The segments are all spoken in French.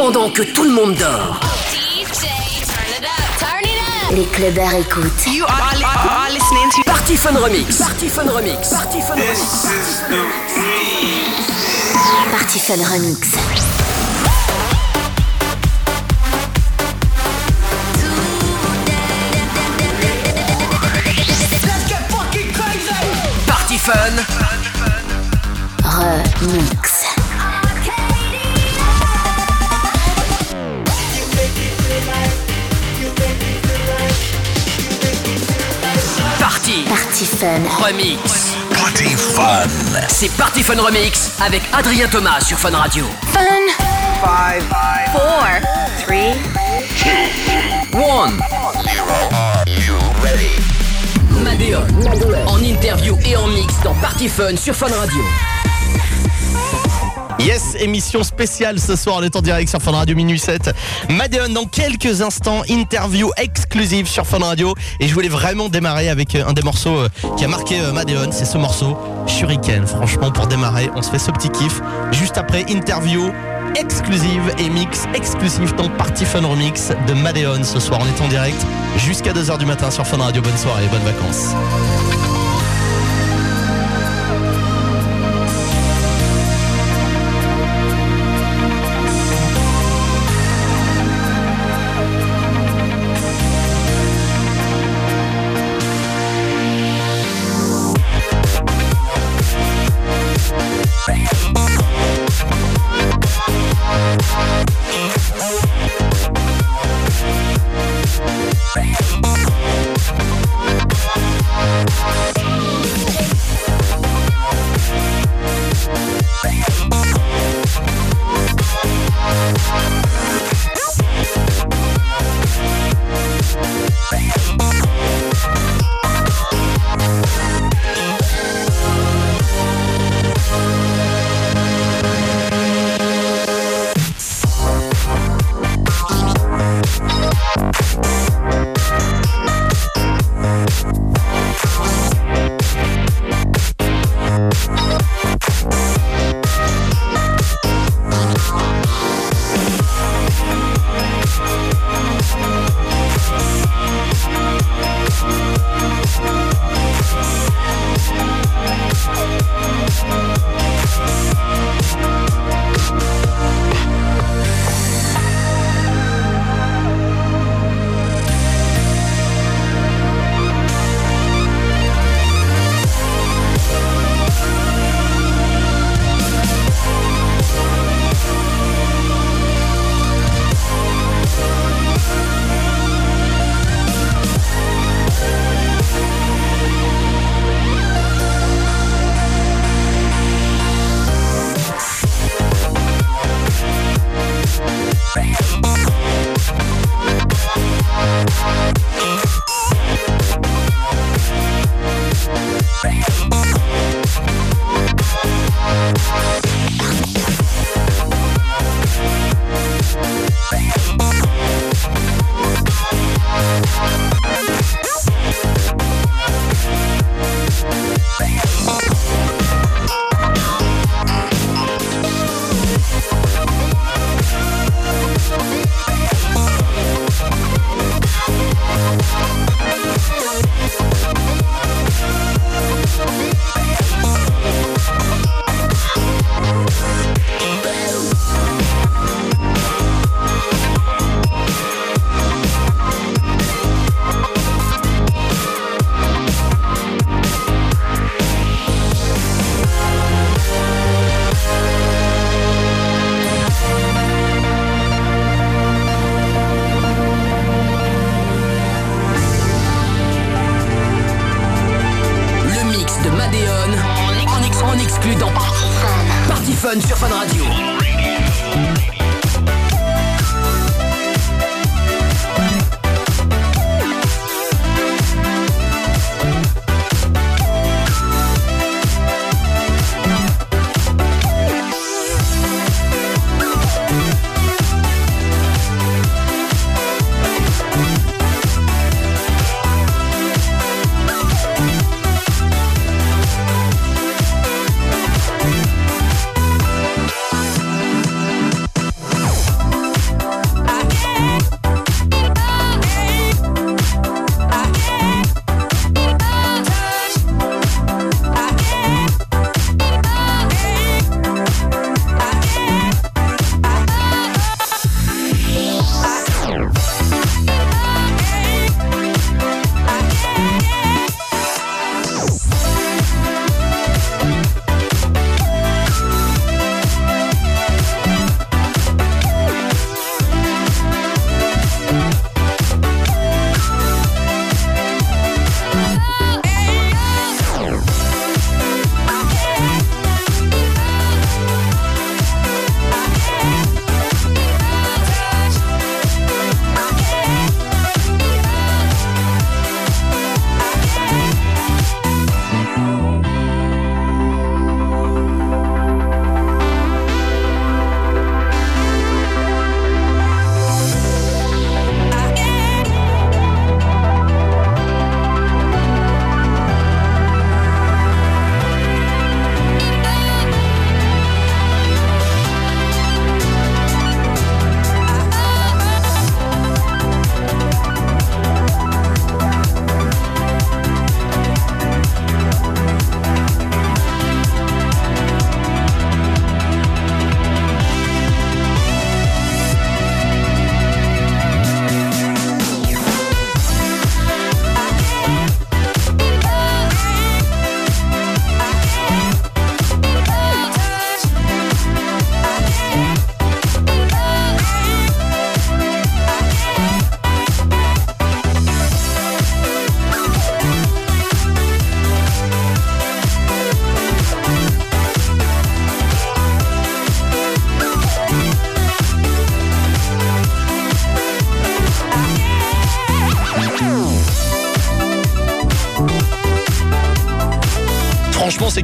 pendant que tout le monde dort. DJ, turn it up, turn it up. Les clubbers écoutent. You are, are, are listening to Party Fun Remix. Party Fun Remix. Party Fun Remix. Party Fun Remix. Party Fun. Remix. Party Party Fun. Remix. Party Fun. C'est Party Fun Remix avec Adrien Thomas sur Fun Radio. Fun. four, three, One. Madeon. En interview et en mix dans Party Fun sur Fun Radio. Yes, émission spéciale ce soir, on est en direct sur Fun Radio minuit 7. Madeon dans quelques instants, interview exclusive sur Fun Radio. Et je voulais vraiment démarrer avec euh, un des morceaux euh, qui a marqué euh, Madeon, c'est ce morceau, Shuriken. Franchement, pour démarrer, on se fait ce petit kiff. Juste après, interview exclusive et mix exclusif dans Party Fun Remix de Madeon ce soir. On est en direct jusqu'à 2h du matin sur Fun Radio. Bonne soirée, bonnes vacances.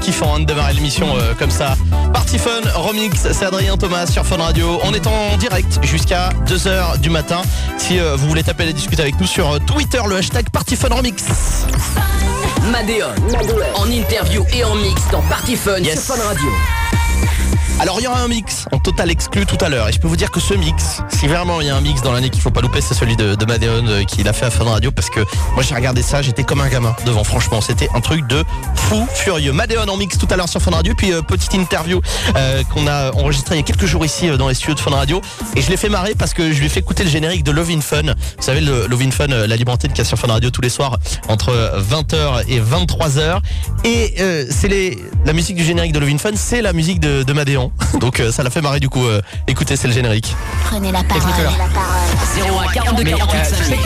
Kiffant hein, de démarrer l'émission euh, comme ça. Party Fun, Remix, c'est Adrien Thomas sur Fun Radio. On est en direct jusqu'à 2h du matin. Si euh, vous voulez taper et discuter avec nous sur euh, Twitter, le hashtag Party Fun Remix. Madeon. En interview et en mix dans Party Fun Yes. sur Fun Radio. Alors il y aura un mix en total exclu tout à l'heure et je peux vous dire que ce mix, si vraiment il y a un mix dans l'année qu'il faut pas louper, c'est celui de, de Madeon euh, qu'il a fait à Fun Radio parce que moi j'ai regardé ça, j'étais comme un gamin devant franchement, c'était un truc de fou furieux. Madeon en mix tout à l'heure sur Fun Radio puis euh, petite interview euh, qu'on a enregistrée il y a quelques jours ici dans les studios de Fun Radio et je l'ai fait marrer parce que je lui ai fait écouter le générique de Love in Fun. Vous savez le Love in Fun, la antenne qui est sur Fun Radio tous les soirs entre 20h et 23h et c'est la musique du générique de Love in Fun, c'est la musique de, de Madeon. Donc euh, ça l'a fait marrer du coup. euh, écoutez, c'est le générique. Prenez la parole. Technicolor. La parole. 01 42 Mais, 48 euh, je sais 5000.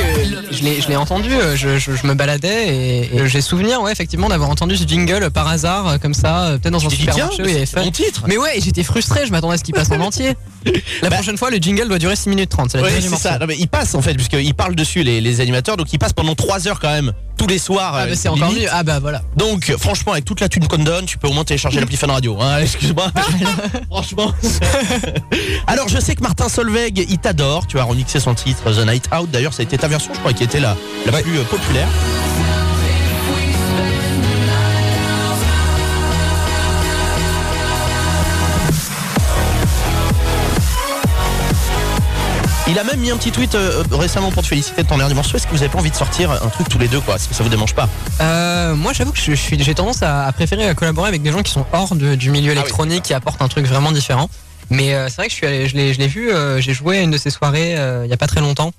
que je l'ai, je l'ai entendu, euh, je, je- je me baladais et, et j'ai souvenir, ouais, effectivement, d'avoir entendu ce jingle par hasard, comme ça, peut-être dans un supermarché tiens, où il y avait c'est fun. mon titre. Mais ouais, j'étais frustré, je m'attendais à ce qu'il passe en entier. La Bah- prochaine fois, le jingle doit durer 6 minutes 30. C'est la Ouais, c'est ça. Non, mais ils passent en fait, puisqu'ils parlent dessus les, les animateurs, donc ils passent pendant 3 heures quand même, tous les soirs. Ah euh, bah c'est encore mieux. Ah bah voilà. Donc franchement, avec toute la thune qu'on donne, tu peux au moins télécharger l'appli Fun Radio. Hein, Excuse-moi. Franchement. Alors je sais que Martin Solveig, il t'adore. Tu as remixé son titre The Night Out. D'ailleurs, ça a été ta version, je crois, qui était la, la plus euh, populaire. Il a même mis un petit tweet euh, récemment pour te féliciter de ton dernier morceau. Est-ce que vous avez pas envie de sortir un truc tous les deux, quoi? Est-ce que ça vous démange pas Euh, moi, j'avoue que je, je suis, j'ai tendance à, à préférer euh, collaborer avec des gens qui sont hors de- du milieu Ah oui. électronique, qui apportent un truc vraiment différent. Mais euh, c'est vrai que je suis allé, je l'ai, je l'ai vu, euh, j'ai joué à une de ces soirées euh, il y a pas très longtemps.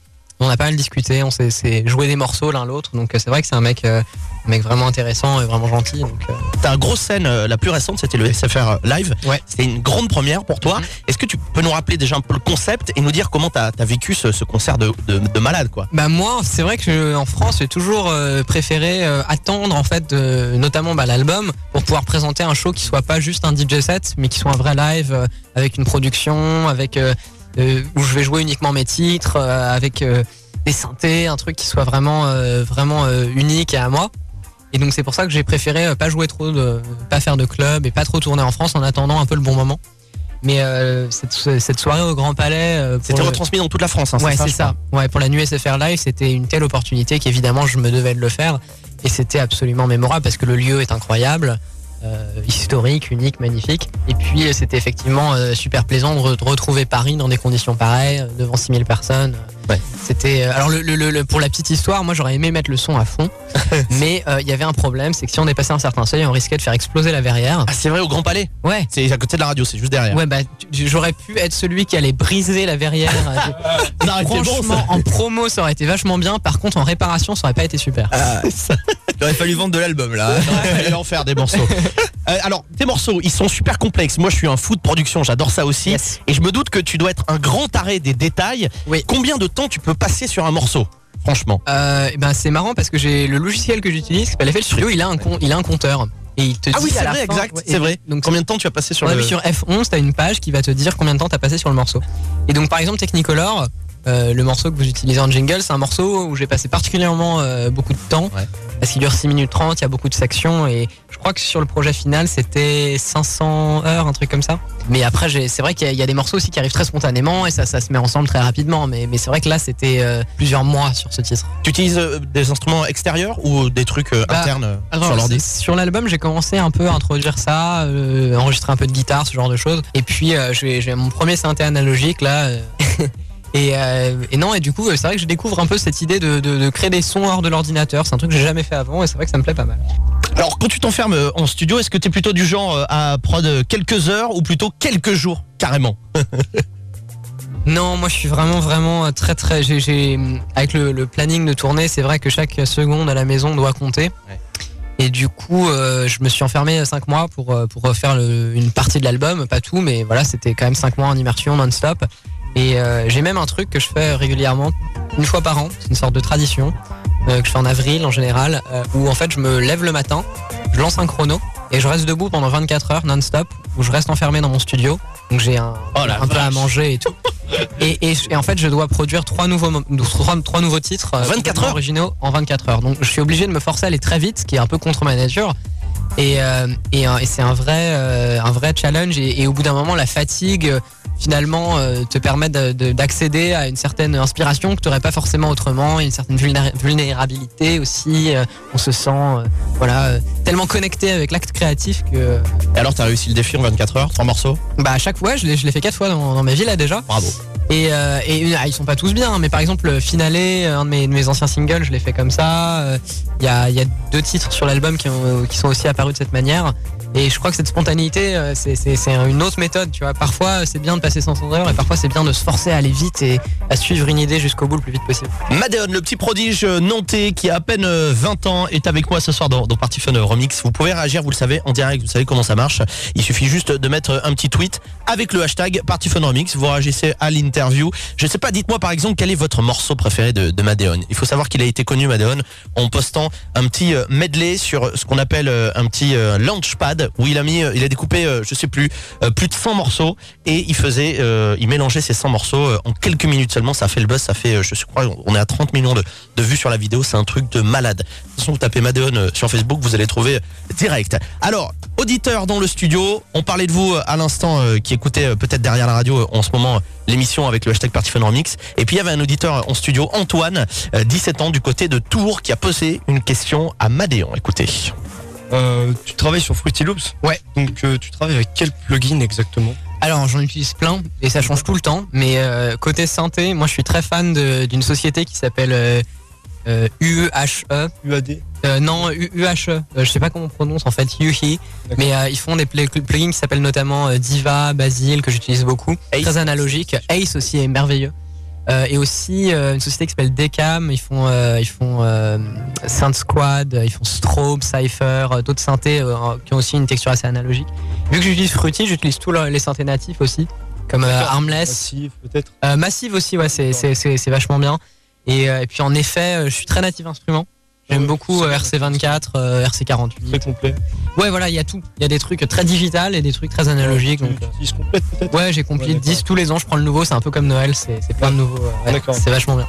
On a pas mal discuté, on s'est, joué des morceaux l'un l'autre. Donc euh, c'est vrai que c'est un mec, euh, un mec vraiment intéressant et vraiment gentil. Donc, euh, Ta grosse scène euh, la plus récente, c'était le SFR Live. Ouais. C'était une grande première pour toi. Mhm. Est-ce que tu peux nous rappeler déjà un peu le concept et nous dire comment t'as as vécu ce, ce concert de, de, de malade, quoi? Bah moi, c'est vrai que je- en France, j'ai toujours préféré attendre en fait, de- notamment bah, l'album, pour pouvoir présenter un show qui soit pas juste un DJ set, mais qui soit un vrai live avec une production, avec où je vais jouer uniquement mes titres, euh, avec euh, des synthés, un truc qui soit vraiment euh, vraiment euh, unique et à moi. Et donc c'est pour ça que j'ai préféré euh, pas jouer trop, de, pas faire de club et pas trop tourner en France en attendant un peu le bon moment. Mais euh, cette, cette soirée au Grand Palais, euh, C'était le- retransmis dans toute la France. Hein, Ouais, c'est ça. Ouais, pour la nuit SFR Live, c'était une telle opportunité qu'évidemment je me devais de le faire. Et c'était absolument mémorable parce que le lieu est incroyable, euh, historique, unique, magnifique. Et puis euh, c'était effectivement euh, super plaisant de, re- de retrouver Paris dans des conditions pareilles, euh, devant 6000 personnes. Ouais. C'était. euh, alors le, le- le- le- pour la petite histoire, moi j'aurais aimé mettre le son à fond, mais euh, il y avait un problème, c'est que si on dépassait un certain seuil, on risquait de faire exploser la verrière. Ah, c'est vrai, au Grand Palais Ouais. C'est à côté de la radio, c'est juste derrière. Ouais bah j'aurais pu être celui qui allait briser la verrière. Bon, Franchement, en promo, ça aurait été vachement bien. Par contre, en réparation, ça aurait pas été super. Ah, ça- Il aurait fallu vendre de l'album là. Il fallait en faire des morceaux. Euh, alors, tes morceaux, ils sont super complexes. Moi, je suis un fou de production, j'adore ça aussi. Yes. Et je me doute que tu dois être un grand taré des détails. Oui. Combien de temps tu peux passer sur un morceau Franchement. Euh, eh ben, c'est marrant parce que j'ai le logiciel que j'utilise, qui s'appelle FL Studio, il a un, il a un compteur. Et il te Ah dit oui, à c'est la vrai, fin- exact, ouais, c'est et vrai. Donc, Combien de temps tu as passé sur le sur F11, t'as une page qui va te dire combien de temps t'as passé sur le morceau. Et donc, par exemple, Technicolor, euh, le morceau que vous utilisez en jingle, c'est un morceau où j'ai passé particulièrement euh, beaucoup de temps. Ouais. Parce qu'il dure 6 minutes 30, il y a beaucoup de sections et je crois que sur le projet final c'était 500 heures, un truc comme ça. Mais après, c'est vrai qu'il y, a- il y a des morceaux aussi qui arrivent très spontanément et ça, ça se met ensemble très rapidement. Mais, mais c'est vrai que là c'était euh, plusieurs mois sur ce titre. Tu utilises des instruments extérieurs ou des trucs Bah, internes Alors, sur l'ordi Sur l'album, j'ai commencé un peu à introduire ça, enregistrer un peu de guitare, ce genre de choses. Et puis, j'ai mon premier synthé analogique là. euh, et, euh, et non, et du coup, euh, c'est vrai que je découvre un peu cette idée de, de- de créer des sons hors de l'ordinateur. C'est un truc que j'ai jamais fait avant et c'est vrai que ça me plaît pas mal. Alors, quand tu t'enfermes euh, en studio, est-ce que tu es plutôt du genre à prod quelques heures ou plutôt quelques jours Carrément? Non, moi je suis vraiment vraiment très très. J'ai- avec le, le planning de tournée, c'est vrai que chaque seconde à la maison doit compter. Ouais. Et du coup, euh, je me suis enfermé 5 mois pour, pour refaire le- une partie de l'album, pas tout, mais voilà, c'était quand même 5 mois en immersion non-stop. Et euh, j'ai même un truc que je fais régulièrement, une fois par an, c'est une sorte de tradition, euh, que je fais en avril en général, euh, où en fait je me lève le matin, je lance un chrono et je reste debout pendant 24 heures non-stop, où je reste enfermé dans mon studio. Donc j'ai un, Oh un peu à manger et tout. Et, et, et en fait, je dois produire trois nouveaux, trois, trois nouveaux titres 24 complètement heures originaux en 24 heures. Donc, je suis obligé de me forcer à aller très vite, ce qui est un peu contre ma nature. Et, et, c'est un vrai, un vrai challenge. Et, au bout d'un moment, la fatigue, finalement, euh, te permet de- de- d'accéder à une certaine inspiration que tu n'aurais pas forcément autrement, une certaine vulnéra- vulnérabilité aussi. euh, on se sent euh, voilà, tellement connecté avec l'acte créatif que Et alors, t'as réussi le défi en 24 heures, 3 morceaux? Bah, à chaque fois, je l'ai fait quatre fois dans, dans ma vie là déjà. Bravo. Et, euh, et ah, ils sont pas tous bien, mais par exemple, le Finale, un de mes, anciens singles, je l'ai fait comme ça. Euh, Il y, a, deux titres sur l'album qui, ont- qui sont aussi apparus de cette manière. Et je crois que cette spontanéité, euh, c'est une autre méthode, tu vois. Parfois, c'est bien de passer sans heures et parfois, c'est bien de se forcer à aller vite et à suivre une idée jusqu'au bout le plus vite possible. Madeon, le petit prodige euh, nantais qui a à peine euh, 20 ans, est avec moi ce soir dans, dans Party Fun euh, Remix. Vous pouvez réagir, vous le savez, en direct, vous savez comment ça marche. Il suffit juste de mettre un petit tweet avec le hashtag Party Fun Remix. Vous réagissez à l'interview. Je sais pas, dites-moi par exemple quel est votre morceau préféré de, de Madeon? Il faut savoir qu'il a été connu, Madeon, en postant un petit euh, medley sur ce qu'on appelle euh, un petit euh, launchpad où il a mis, euh, il a découpé, euh, je sais plus, euh, plus de 100 morceaux et il faisait, euh, il mélangeait ces 100 morceaux euh, en quelques minutes seulement. Ça fait le buzz, ça fait, euh, je crois, on est à 30 millions de, de vues sur la vidéo. C'est un truc de malade. De toute façon, vous tapez Madeon euh, sur Facebook, vous allez trouver euh, direct. Alors, auditeur dans le studio, on parlait de vous euh, à l'instant euh, qui écoutait euh, peut-être derrière la radio euh, en ce moment l'émission avec le hashtag Remix. Et puis il y avait un auditeur en studio, Antoine, euh, 17 ans, du côté de Tours, qui a posé une question à Madéon. Écoutez. Euh, tu travailles sur Fruity Loops? Ouais. Donc euh, tu travailles avec quel plugin exactement? Alors j'en utilise plein et ça change tout le temps. Mais euh, côté synthé, moi je suis très fan d'une société qui s'appelle euh, euh, UEHE. UAD Euh, non, UHE. Euh, je sais pas comment on prononce en fait, Yuhi. D'accord. Mais euh, ils font des pl- plugins qui s'appellent notamment euh, Diva, Basil, que j'utilise beaucoup. Ace. Très analogique. Ace aussi est merveilleux. Euh, et aussi une société qui s'appelle Decam. Ils font, ils font Synth Squad, ils font Strobe, Cypher, d'autres synthés qui ont aussi une texture assez analogique. Vu que j'utilise Fruity, j'utilise tous le- les synthés natifs aussi, comme. Armless. Massive peut-être Massive aussi, ouais, c'est, c'est, c'est, c'est vachement bien. Et, euh, et puis en effet, euh, je suis très native instrument. J'aime Ouais, beaucoup c'est euh, bien. RC24, euh, RC48. Très complet. Ouais, voilà, il y a tout. Il y a des trucs très digital et des trucs très analogiques. Tu Donc, euh, utilises complète peut-être ouais, j'ai compris Ouais, 10 d'accord. tous les ans. Je prends le nouveau. C'est un peu comme Noël. C'est, plein de nouveaux. ouais. C'est vachement bien.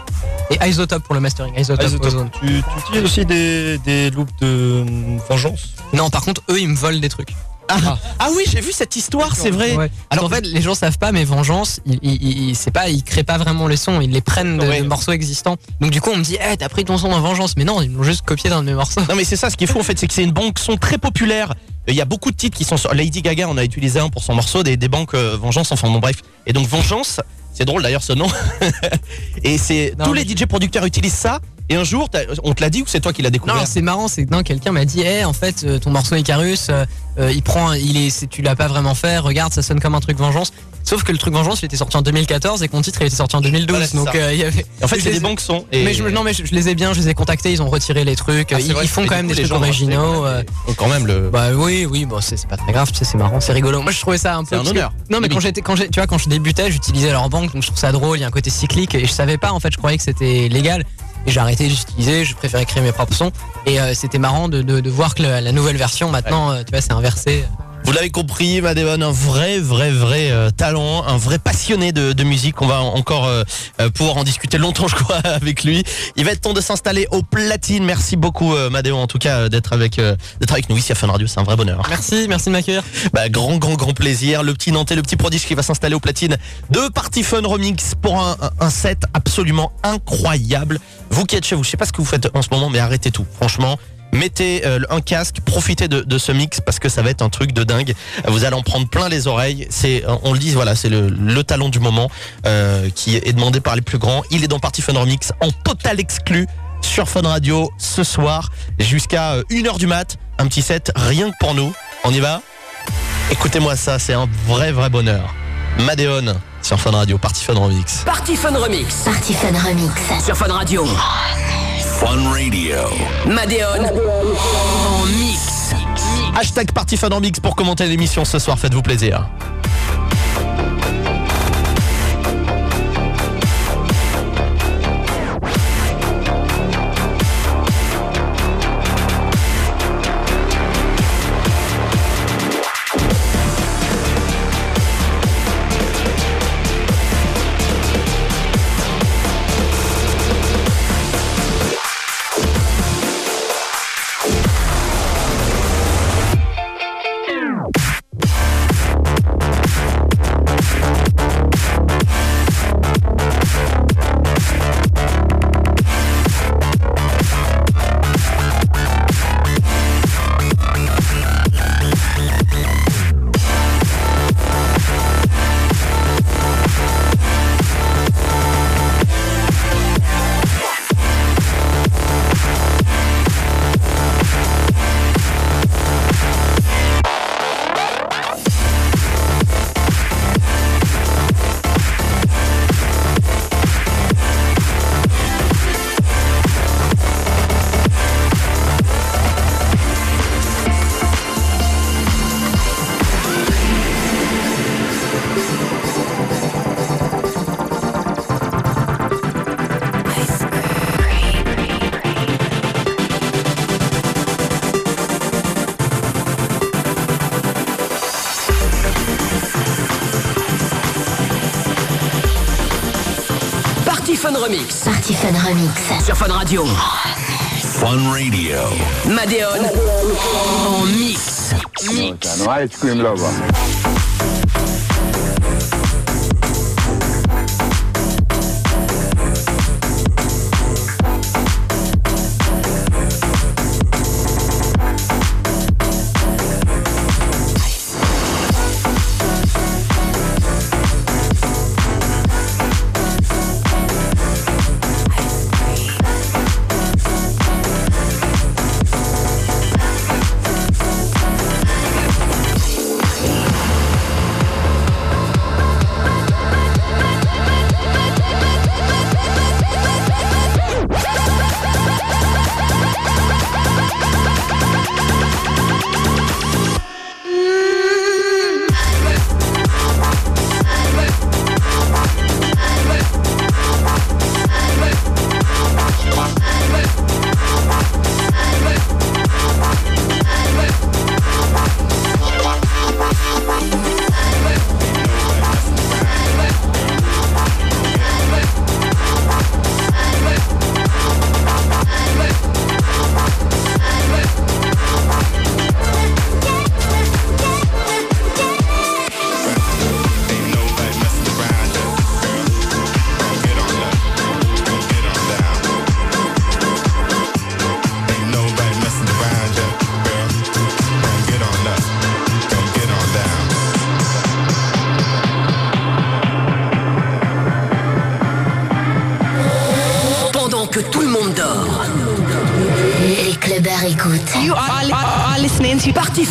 Et Isotope pour le mastering. Isotope, Isotope. Ozone. Tu, tu utilises aussi des, des loops de hum, vengeance? Non, par contre, eux, ils me volent des trucs. Ah, ah oui, j'ai vu cette histoire, c'est vrai. Ouais. Alors en fait, les gens savent pas, mais Vengeance, ils, ils, ils- c'est pas, ils créent pas vraiment les sons, ils les prennent de, Ouais. de morceaux existants. Donc du coup, on me dit, eh, t'as pris ton son dans Vengeance, mais non, ils l'ont juste copié dans mes morceaux. Non mais c'est ça, ce qui est fou en fait, c'est que c'est une banque son très populaire. Il y a beaucoup de titres qui sont sur Lady Gaga, on a utilisé un pour son morceau, des, des banques euh, Vengeance, enfin bon bref. Et donc Vengeance, c'est drôle d'ailleurs ce nom. et c'est tous les DJ producteurs utilisent ça. Et un jour, on te l'a dit ou c'est toi qui l'as découvert Non, c'est marrant, c'est que non, quelqu'un m'a dit, eh, en fait, euh, ton morceau Icarus, euh, euh, il prend, il est, tu l'as pas vraiment fait. Regarde, ça sonne comme un truc Vengeance. Sauf que le truc Vengeance, il était sorti en 2014 et que mon titre, il était sorti en 2012. Voilà, c'est donc euh, il y avait. En fait, c'est les des ai- banques son. Et... Mais je, non, mais je, je les ai bien, je les ai contactés, ils ont retiré les trucs. Ah, ils, vrai, ils font quand même des trucs originaux. Donc quand même le. Bah oui, oui, bon, c'est pas très grave, tu sais, c'est marrant, c'est rigolo. Moi, je trouvais ça un peu. Un que-. Non, mais quand j'étais, quand tu vois, quand je débutais, j'utilisais leur banque, donc je trouve ça drôle. Il y a un côté cyclique et je savais pas. En fait, je croyais que c'était légal. Et j'ai arrêté d'utiliser, je préférais créer mes propres sons. Et euh, c'était marrant de, de, de voir que la, la nouvelle version, maintenant, euh, tu vois, c'est inversé. Vous l'avez compris, Madéon, un vrai, vrai, vrai euh, talent, un vrai passionné de, de musique. On va encore euh, euh, pouvoir en discuter longtemps, je crois, avec lui. Il va être temps de s'installer au platine. Merci beaucoup, euh, Madéon, en tout cas, d'être avec, d'être avec nous ici à Fun Radio. C'est un vrai bonheur. Merci, merci de m'accueillir. Bah, grand, grand, grand plaisir. Le petit Nantais, le petit prodige qui va s'installer au platine de Party Fun Remix pour un, un- un set absolument incroyable. Vous qui êtes chez vous, je sais pas ce que vous faites en ce moment, mais arrêtez tout. Franchement. Mettez euh, un casque, profitez de, de ce mix parce que ça va être un truc de dingue. Vous allez en prendre plein les oreilles. C'est, euh, on le dit, voilà, c'est le, le talent du moment euh, qui est demandé par les plus grands. Il est dans Party Fun Remix en total exclu sur Fun Radio ce soir jusqu'à 1h du mat. Un petit set rien que pour nous. On y va? Écoutez-moi ça, c'est un vrai vrai bonheur. Madéon sur Fun Radio, Party Fun Remix. Party Fun Remix Party Fun Remix. sur Fun Radio. Fun Radio. Madeon en mix. Hashtag Party Fun Remix pour commenter l'émission ce soir, faites-vous plaisir. Fun Radio. Madeon. En mix. Mix.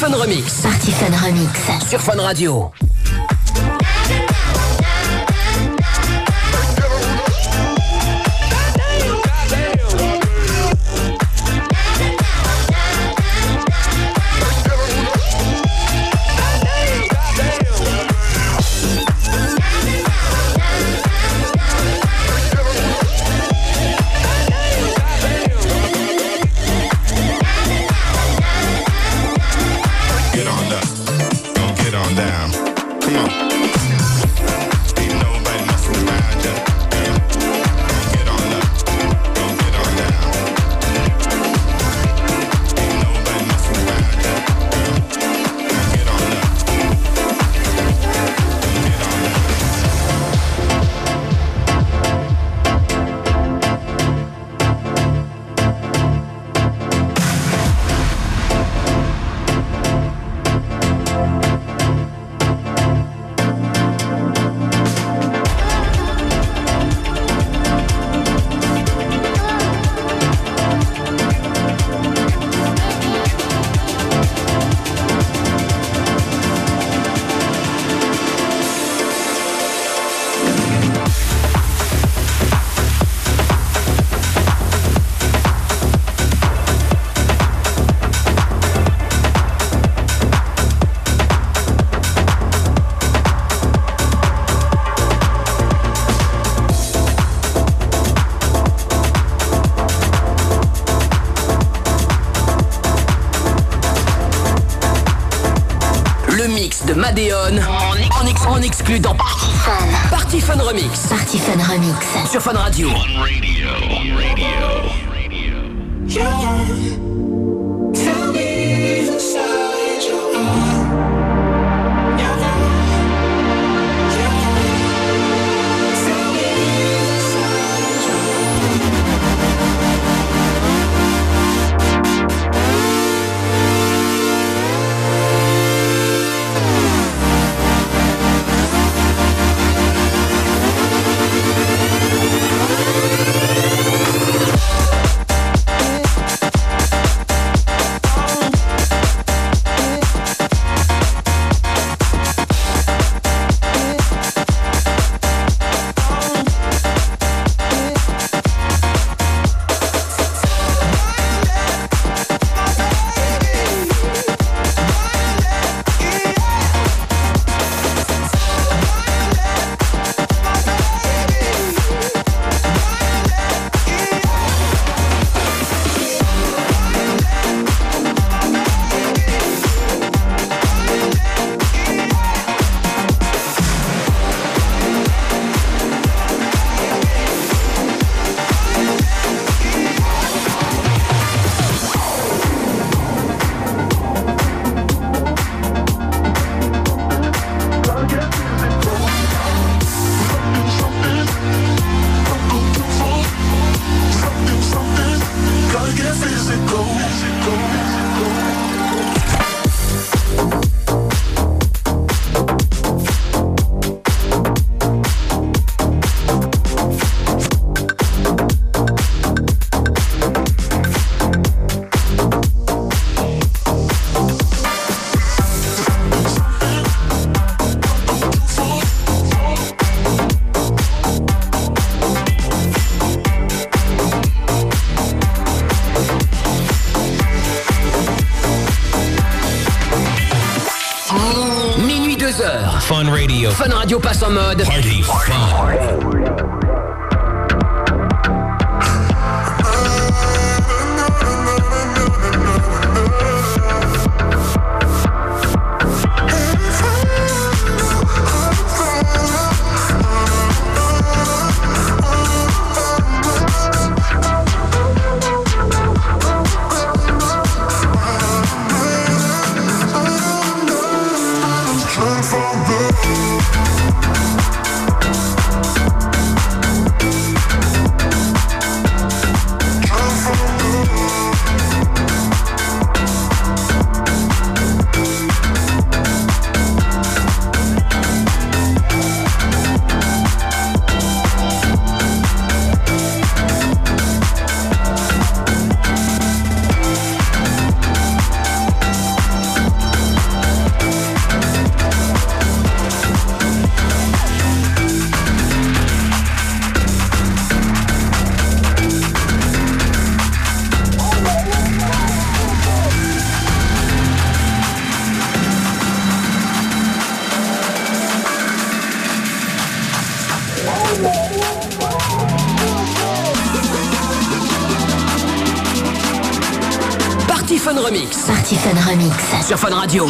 Fun Remix. Party Fun Remix. Sur Fun Radio. Fun Radio passe en mode. Sur Fun Radio.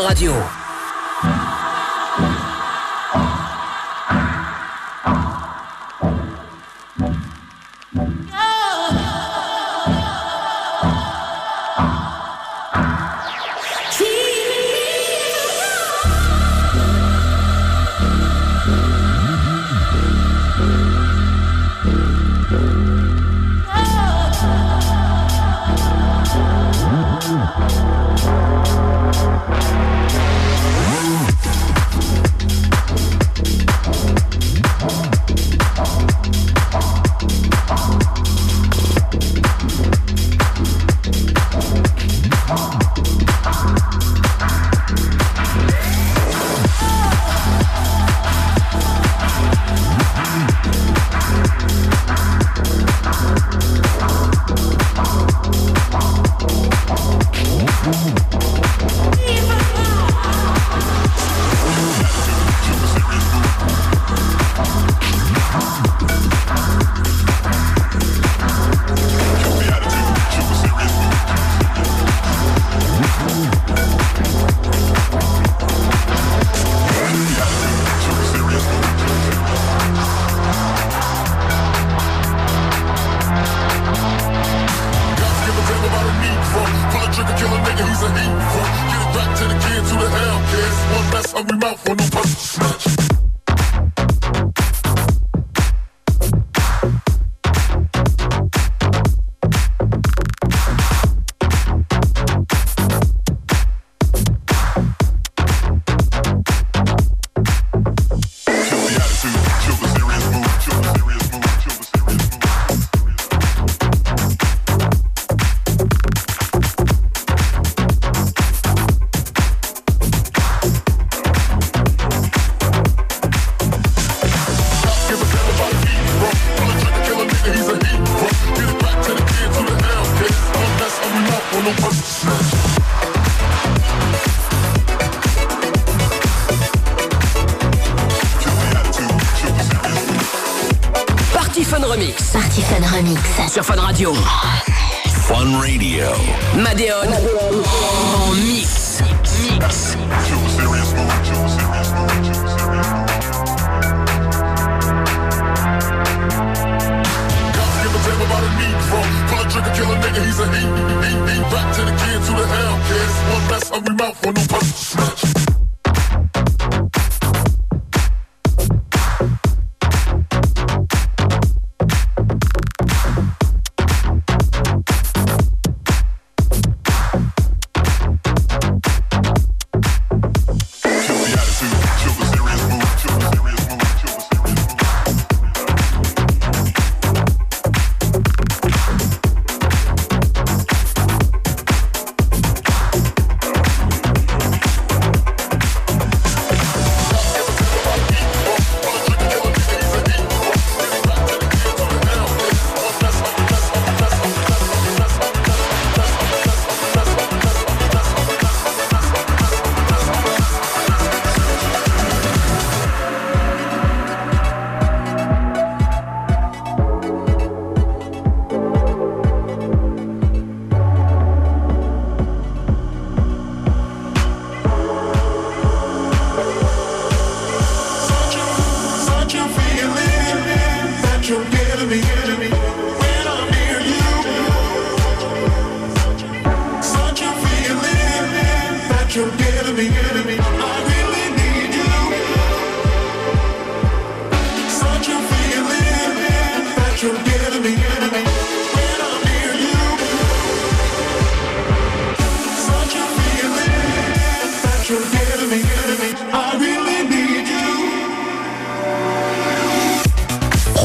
Radio.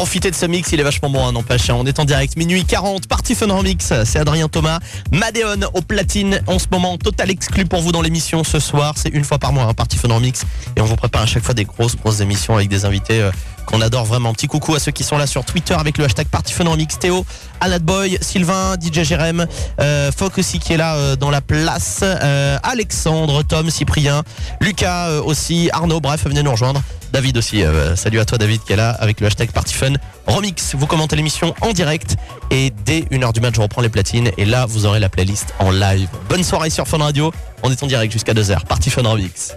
Profitez de ce mix, il est vachement bon, hein, n'empêche. hein. On est en direct, minuit 40, Party Fun Remix. C'est Adrien Thomas, Madéon au platine. En ce moment, total exclu pour vous dans l'émission ce soir. C'est une fois par mois, hein, Party Fun Remix. Et on vous prépare à chaque fois des grosses, grosses émissions avec des invités euh, qu'on adore vraiment. Petit coucou à ceux qui sont là sur Twitter avec le hashtag Party Fun Remix. Théo, Boy, Sylvain, DJ Jérém, euh, Foc aussi qui est là euh, dans la place, euh, Alexandre, Tom, Cyprien, Lucas aussi, Arnaud, bref, venez nous rejoindre David aussi. Euh, salut à toi David qui est là avec le hashtag PartyFun. Remix, vous commentez l'émission en direct et dès 1h du match je reprends les platines et là vous aurez la playlist en live. Bonne soirée sur Fun Radio, on est en direct jusqu'à 2h. Party Fun Remix.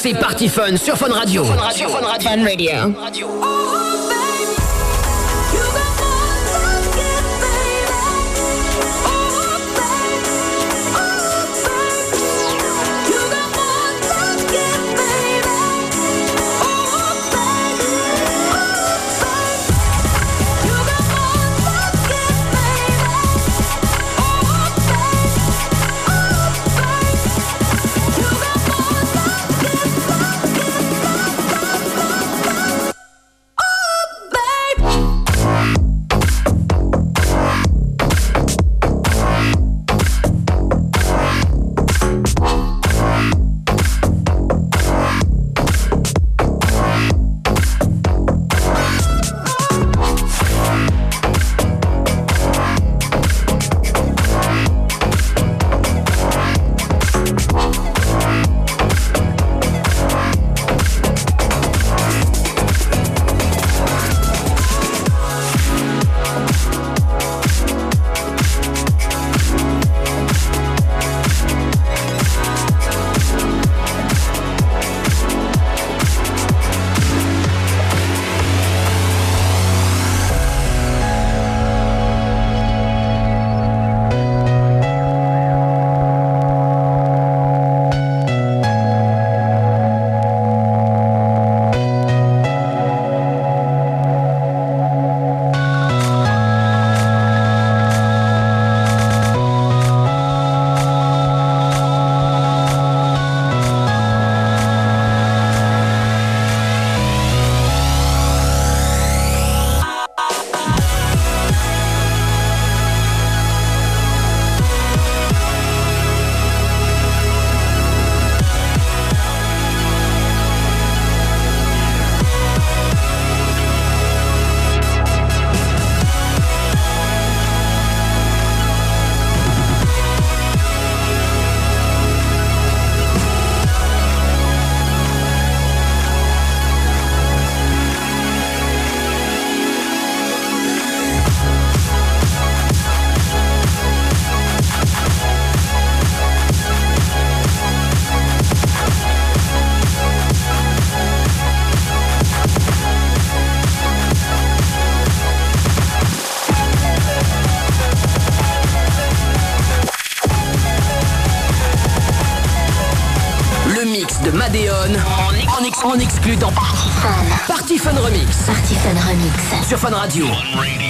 c'est Party Fun sur Fun Radio. Fun Radio. Fun Radio. Fun Radio. Fun Radio. Remix. sur Fun Radio.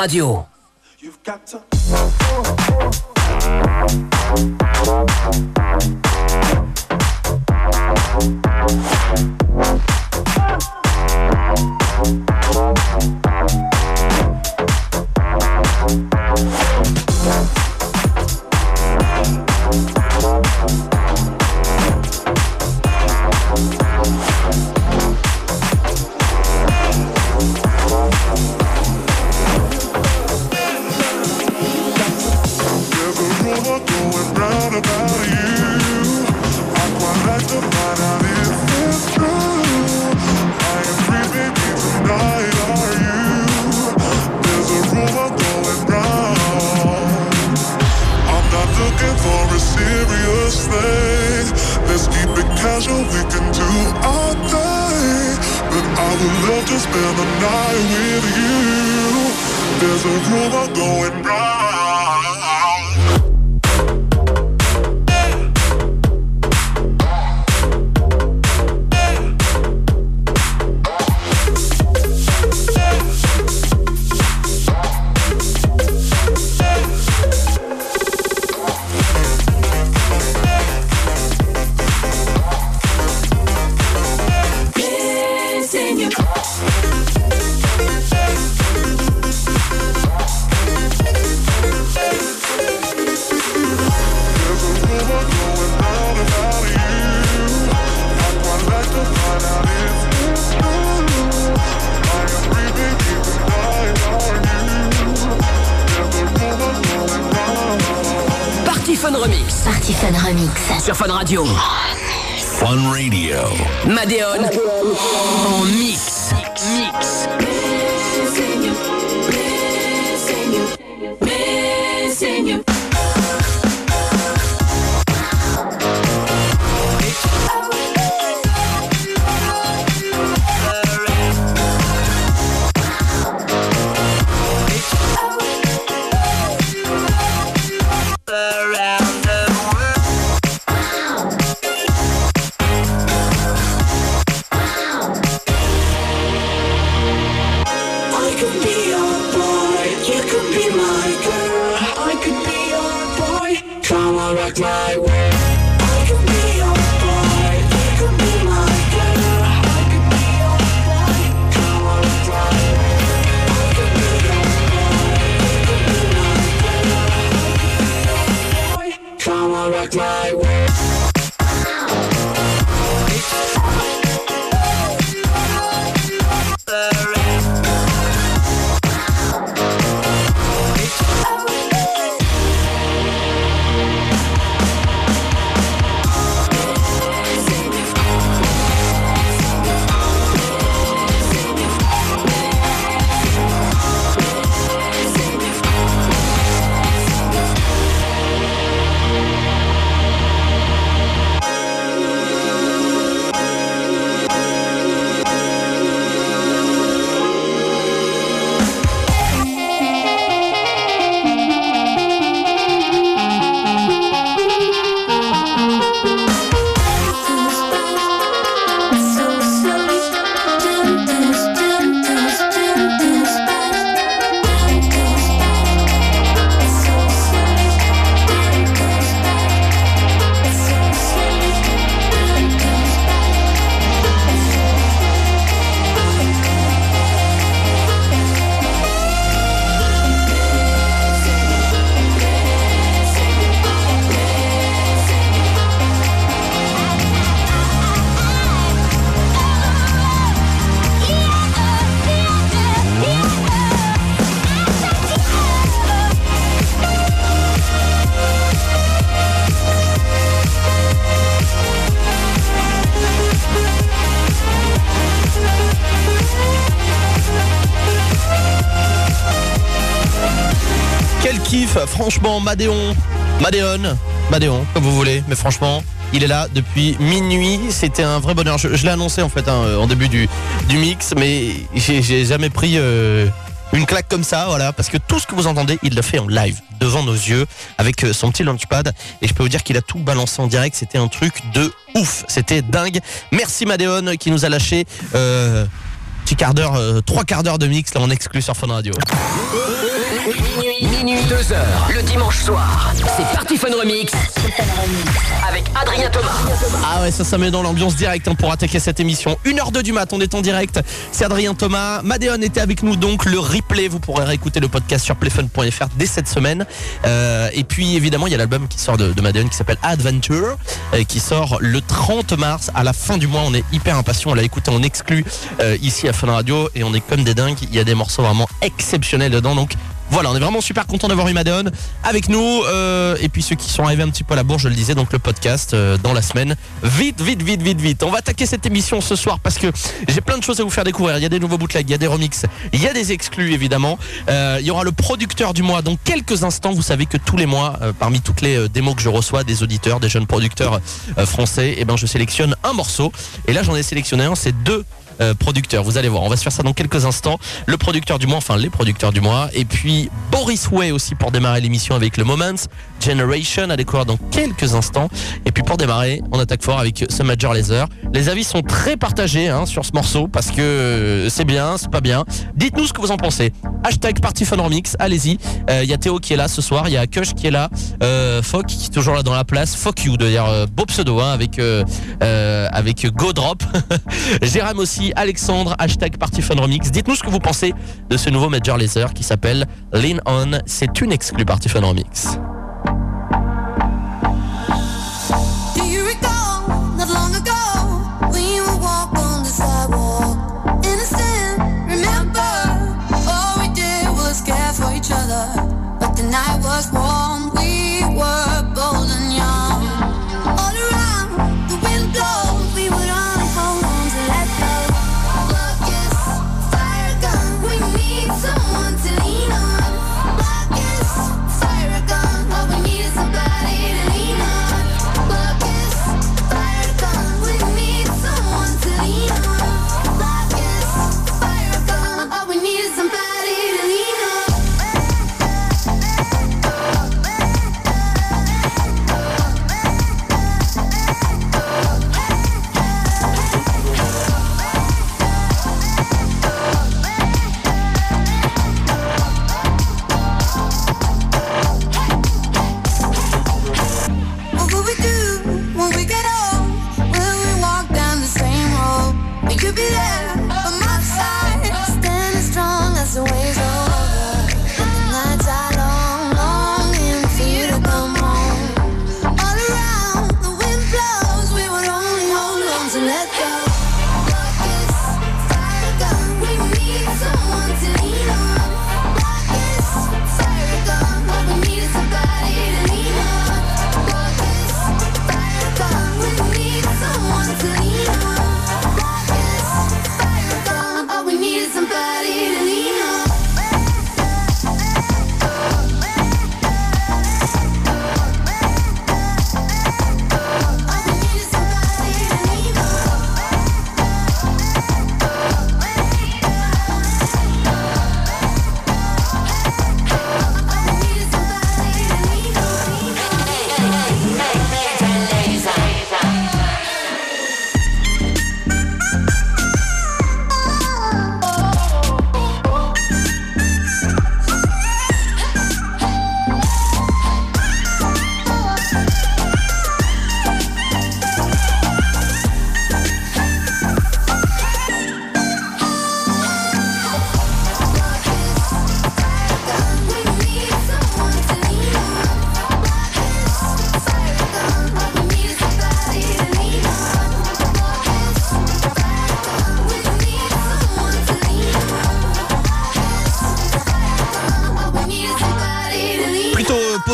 Radio. Remix. Franchement, Madéon, Madéon, Madéon, comme vous voulez, mais franchement, il est là depuis minuit. C'était un vrai bonheur. Je, l'ai annoncé en fait hein, en début du, mix, mais j'ai jamais pris euh, une claque comme ça, voilà, parce que tout ce que vous entendez, il l'a fait en live, devant nos yeux, avec euh, son petit launchpad. Et je peux vous dire qu'il a tout balancé en direct. C'était un truc de ouf. C'était dingue. Merci Madéon qui nous a lâché. Euh, Petit quart d'heure, euh, trois quarts d'heure de mix là en exclu sur Fun Radio. Minuit, minuit, 2 heures, le dimanche soir. C'est Party Fun Remix avec Adrien Thomas. Ah ouais, ça, ça met dans l'ambiance directe hein, pour attaquer cette émission. 1h02 du mat, on est en direct. C'est Adrien Thomas. Madéon était avec nous donc. Le replay, vous pourrez réécouter le podcast sur playfun.fr dès cette semaine. Euh, et puis évidemment, il y a l'album qui sort de, de Madéon qui s'appelle Adventure, euh, qui sort le 30 mars à la fin du mois. On est hyper impatients. On l'a écouté en exclu euh, ici à Fun Radio et on est comme des dingues. Il y a des morceaux vraiment exceptionnels dedans. Donc Voilà, on est vraiment super content d'avoir eu Madeon avec nous. euh, et puis ceux qui sont arrivés un petit peu à la bourre, je le disais, donc le podcast euh, dans la semaine. Vite, vite, vite, vite, vite. On va attaquer cette émission ce soir parce que j'ai plein de choses à vous faire découvrir. Il y a des nouveaux bootlegs, il y a des remixes, il y a des exclus évidemment. Euh, il y aura le producteur du mois dans quelques instants. Vous savez que tous les mois, parmi toutes les démos que je reçois des auditeurs, des jeunes producteurs français, eh ben je sélectionne un morceau. Et là, j'en ai sélectionné un, c'est deux euh, producteurs. Vous allez voir, on va se faire ça dans quelques instants. Le producteur du mois, enfin les producteurs du mois. Et puis Boris Way aussi pour démarrer l'émission avec le Moments Generation à découvrir dans quelques instants. Et puis pour démarrer, on attaque fort avec ce Major Laser. Les avis sont très partagés hein, sur ce morceau parce que euh, c'est bien, c'est pas bien. Dites-nous ce que vous en pensez. Hashtag Partyfun Remix, allez-y. Euh, Il y a Théo qui est là ce soir, il y a Kush qui est là, euh, Fock qui est toujours là dans la place, Fuck You d'ailleurs, euh, beau pseudo hein, avec, euh, euh, avec Go Drop. Jérém aussi, Alexandre, hashtag Remix. Dites-nous ce que vous pensez de ce nouveau Major Laser qui s'appelle Lean On. C'est une exclue Partyfun Remix.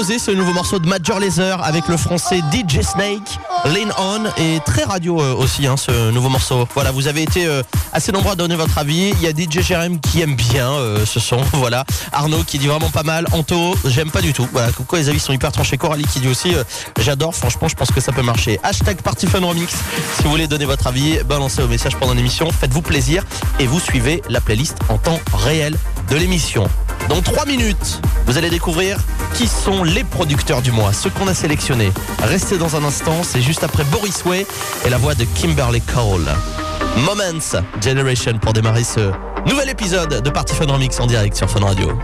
Ce nouveau morceau de Major Laser avec le français DJ Snake, Lean On et très radio euh, aussi hein, ce nouveau morceau. Voilà, vous avez été euh, assez nombreux à donner votre avis. Il y a DJ Jérém qui aime bien euh, ce son, voilà. Arnaud qui dit vraiment pas mal. Anto, j'aime pas du tout. Voilà, coucou les avis sont hyper tranchés. Coralie qui dit aussi j'adore, franchement je pense que ça peut marcher. Hashtag Partyfun Remix. Si vous voulez donner votre avis, balancez vos messages pendant l'émission, faites-vous plaisir et vous suivez la playlist en temps réel de l'émission. Dans 3 minutes, vous allez découvrir qui sont les producteurs du mois, ceux qu'on a sélectionnés. Restez dans un instant, c'est juste après Boris Way et la voix de Kimberly Cole. Moments Generation pour démarrer ce nouvel épisode de Party Fun Remix en direct sur Fun Radio.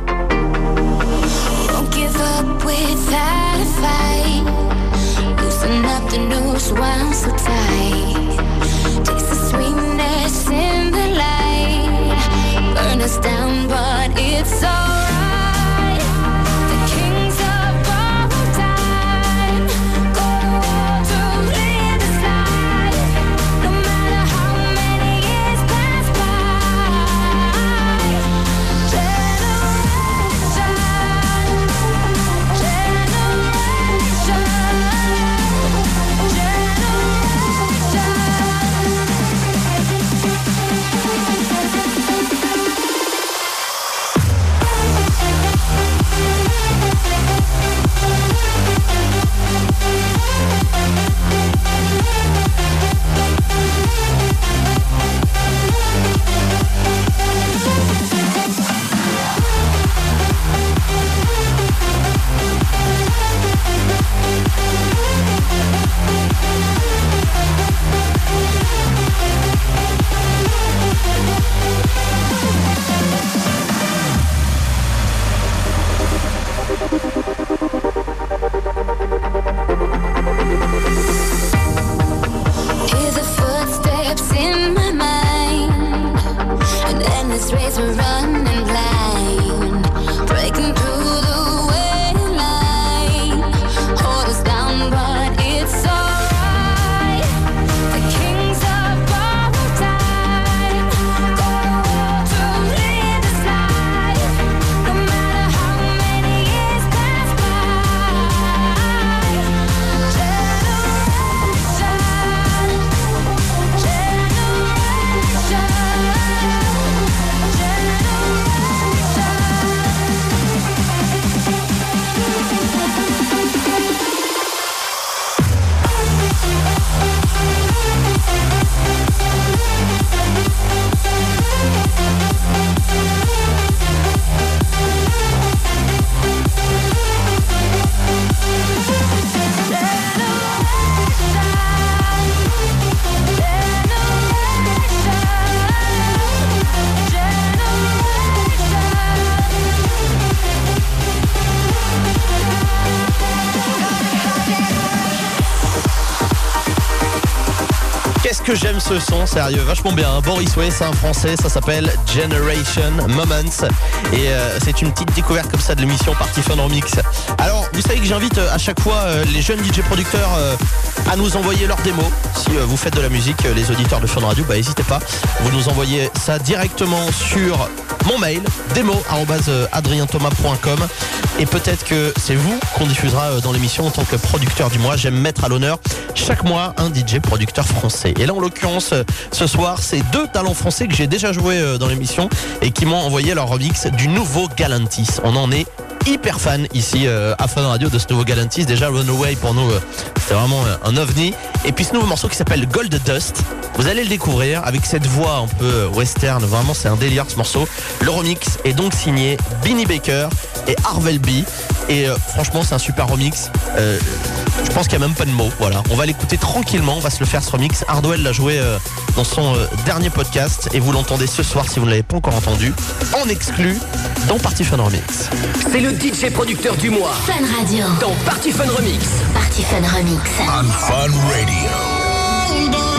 Ce son, sérieux, vachement bien. Boris Way, c'est un français, ça s'appelle Generation Moments. Et euh, c'est une petite découverte comme ça de l'émission Party Fun Remix. Alors, vous savez que j'invite euh, à chaque fois euh, les jeunes DJ producteurs à nous envoyer leurs démos. Si vous faites de la musique, les auditeurs de Fun Radio, bah n'hésitez pas. Vous nous envoyez ça directement sur mon mail, demo.adrienthomas.com. Et peut-être que c'est vous qu'on diffusera dans l'émission en tant que producteur du mois. J'aime mettre à l'honneur chaque mois un DJ producteur français. Et là, en l'occurrence, euh, ce soir, c'est deux talents français que j'ai déjà joué euh, dans l'émission et qui m'ont envoyé leur remix du nouveau Galantis. On en est hyper fan ici euh, à Fun Radio de ce nouveau Galantis. Déjà, Runaway pour nous, c'était vraiment un ovni. Et puis ce nouveau morceau qui s'appelle Gold Dust. Vous allez le découvrir avec cette voix un peu western. Vraiment, c'est un délire ce morceau. Le remix est donc signé Binny Baker et Harvel B. Et franchement, c'est un super remix. Je pense qu'il n'y a même pas de mots. Voilà. On va l'écouter tranquillement. On va se le faire ce remix. Hardwell l'a joué euh, dans son euh, dernier podcast. Et vous l'entendez ce soir si vous ne l'avez pas encore entendu. En exclu dans Party Fun Remix. C'est le DJ producteur du mois Fun Radio. dans Party Fun Remix. Party Fun Remix. On Fun Radio.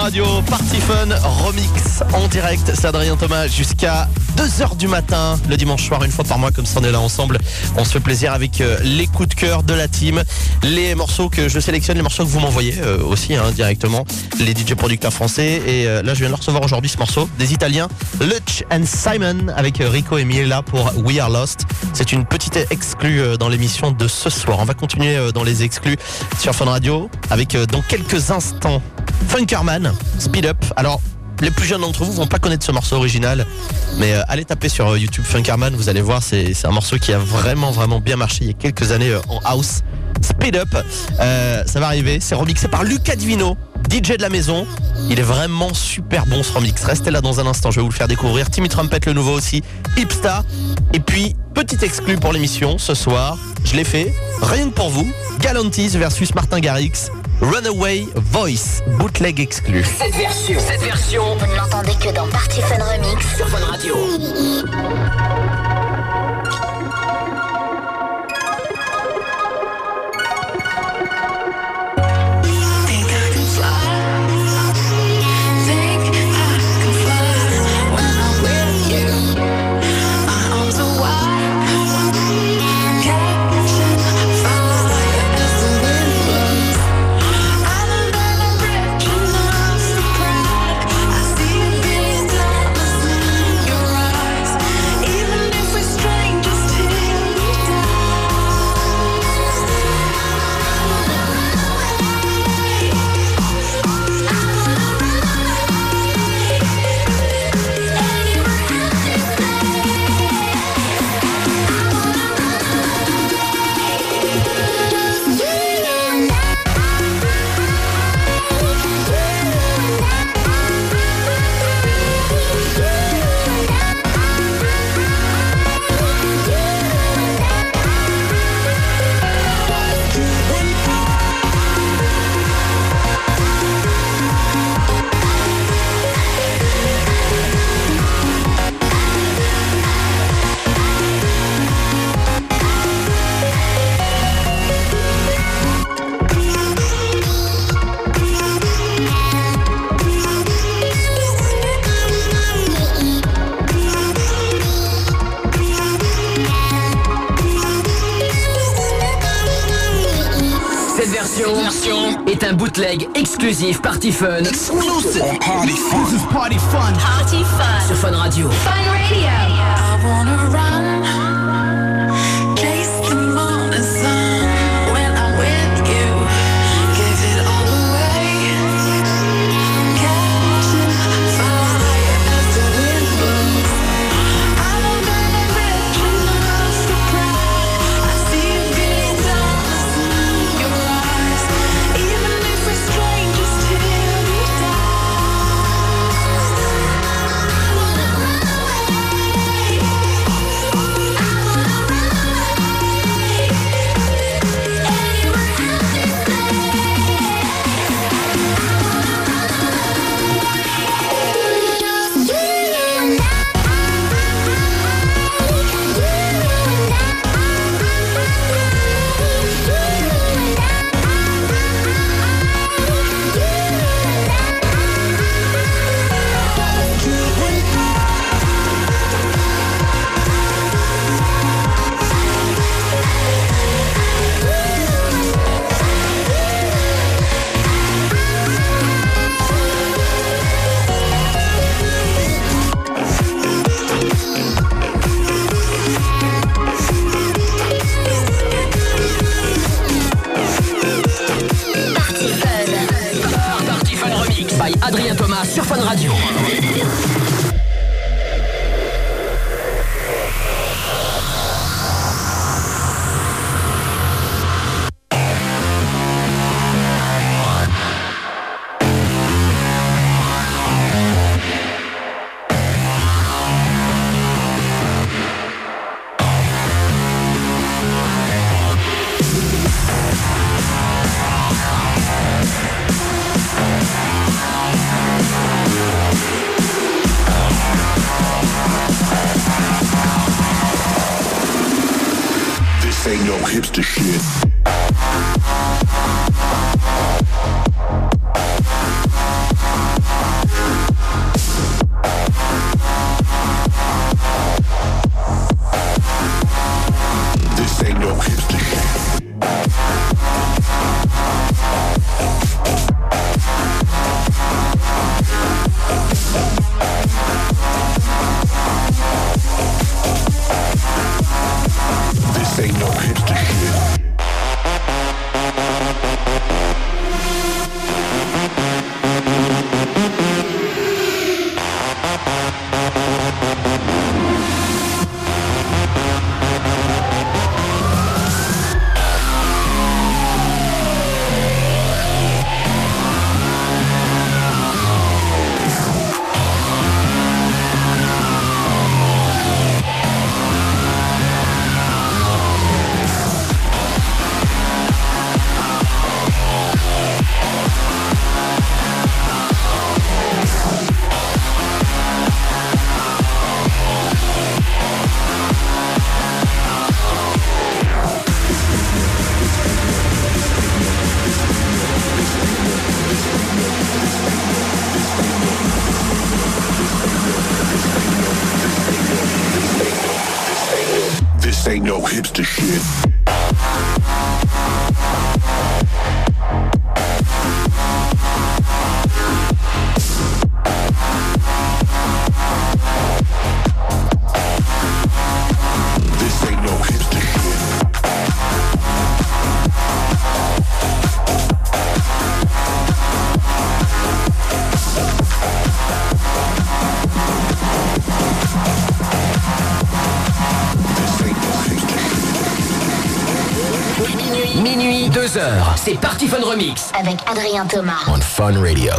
Radio, Party Fun Remix en direct. C'est Adrien Thomas jusqu'à 2h du matin le dimanche soir, une fois par mois, comme ça on est là ensemble. On se fait plaisir avec euh, les coups de cœur de la team, les morceaux que je sélectionne, les morceaux que vous m'envoyez euh, aussi hein, directement, les DJ producteurs français. Et euh, là, je viens de recevoir aujourd'hui ce morceau des Italiens, Lutch and Simon avec Rico et Miela pour We Are Lost. C'est une petite exclue dans l'émission de ce soir. On va continuer dans les exclus sur Fun Radio avec dans quelques instants Funkerman, Speed Up. Alors, les plus jeunes d'entre vous vont pas connaître ce morceau original, mais euh, allez taper sur euh, YouTube Funkerman, vous allez voir, c'est un morceau qui a vraiment vraiment bien marché il y a quelques années euh, en house. Speed Up, ça va arriver, c'est remixé par Luca Divino, DJ de la maison. Il est vraiment super bon ce remix. Restez là dans un instant, je vais vous le faire découvrir. Timmy Trumpet le nouveau aussi, Hipsta. Et puis, petit exclu pour l'émission ce soir, je l'ai fait, rien que pour vous, Galantis versus Martin Garrix. Runaway Voice, bootleg exclu. Cette version, cette version Vous ne l'entendez que dans Party Fun Remix. sur Radio. Est un bootleg exclusif Party Fun. Exclusive. Party fun. This is party fun. Party fun. Sur Fun Radio. Fun radio. I wanna run, sur Fun Radio. Fun Remix. Avec Adrien Thomas. On Fun Radio.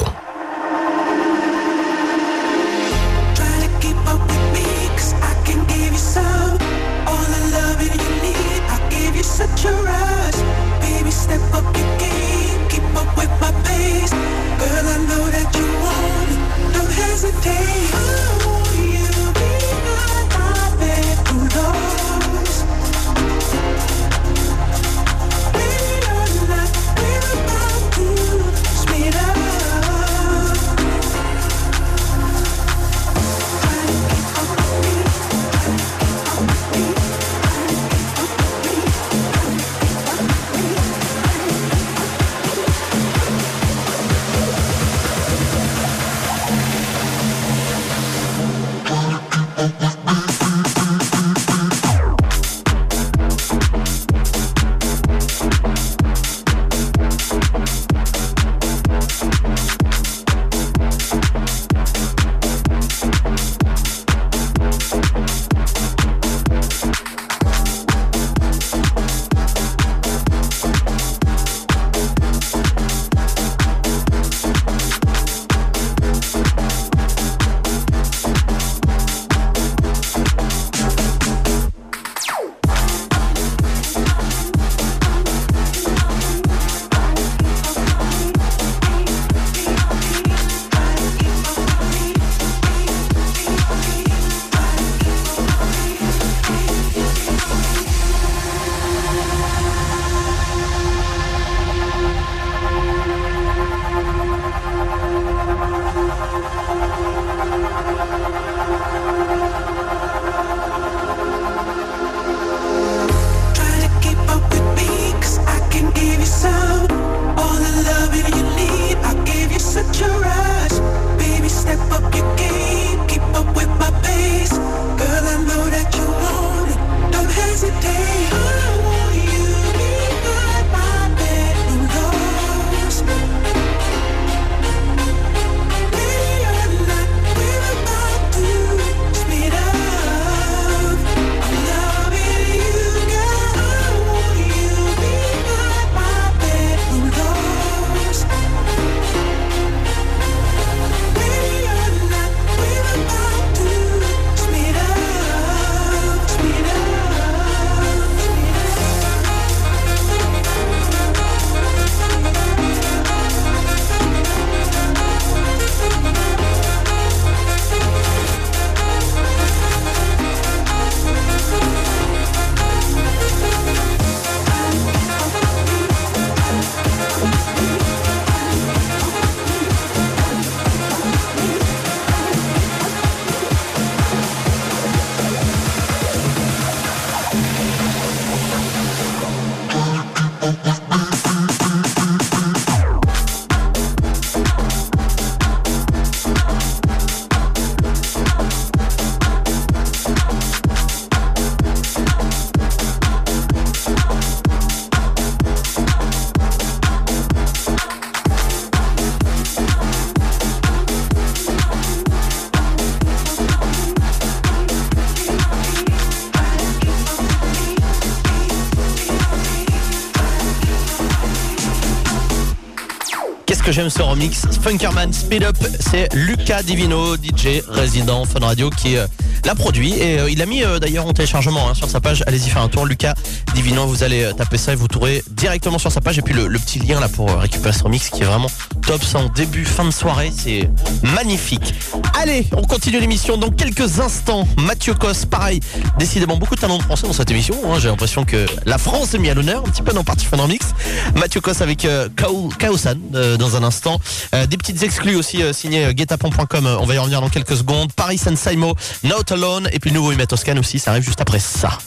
Ce remix Funkerman Speed Up, c'est Lucas Divino, DJ résident Fun Radio qui euh, l'a produit et euh, il a mis euh, d'ailleurs en téléchargement hein, sur sa page. Allez-y faire un tour, Lucas Divino, vous allez taper ça et vous trouverez directement sur sa page et puis le, petit lien là pour récupérer ce remix qui est vraiment top, ça en début, fin de soirée, c'est magnifique. Allez, on continue l'émission dans quelques instants. Mathieu Cos, pareil, décidément beaucoup de talents de français dans cette émission. hein. J'ai l'impression que la France est mise à l'honneur un petit peu dans Party Fun Remix. Mathieu Cos avec euh, Kao- Kaosan euh, dans un instant. Euh, des petites exclus aussi signées guetapon.com. On va y revenir dans quelques secondes. Paris San Saimo, Not Alone et puis le nouveau Humet Toscan aussi. Ça arrive juste après ça.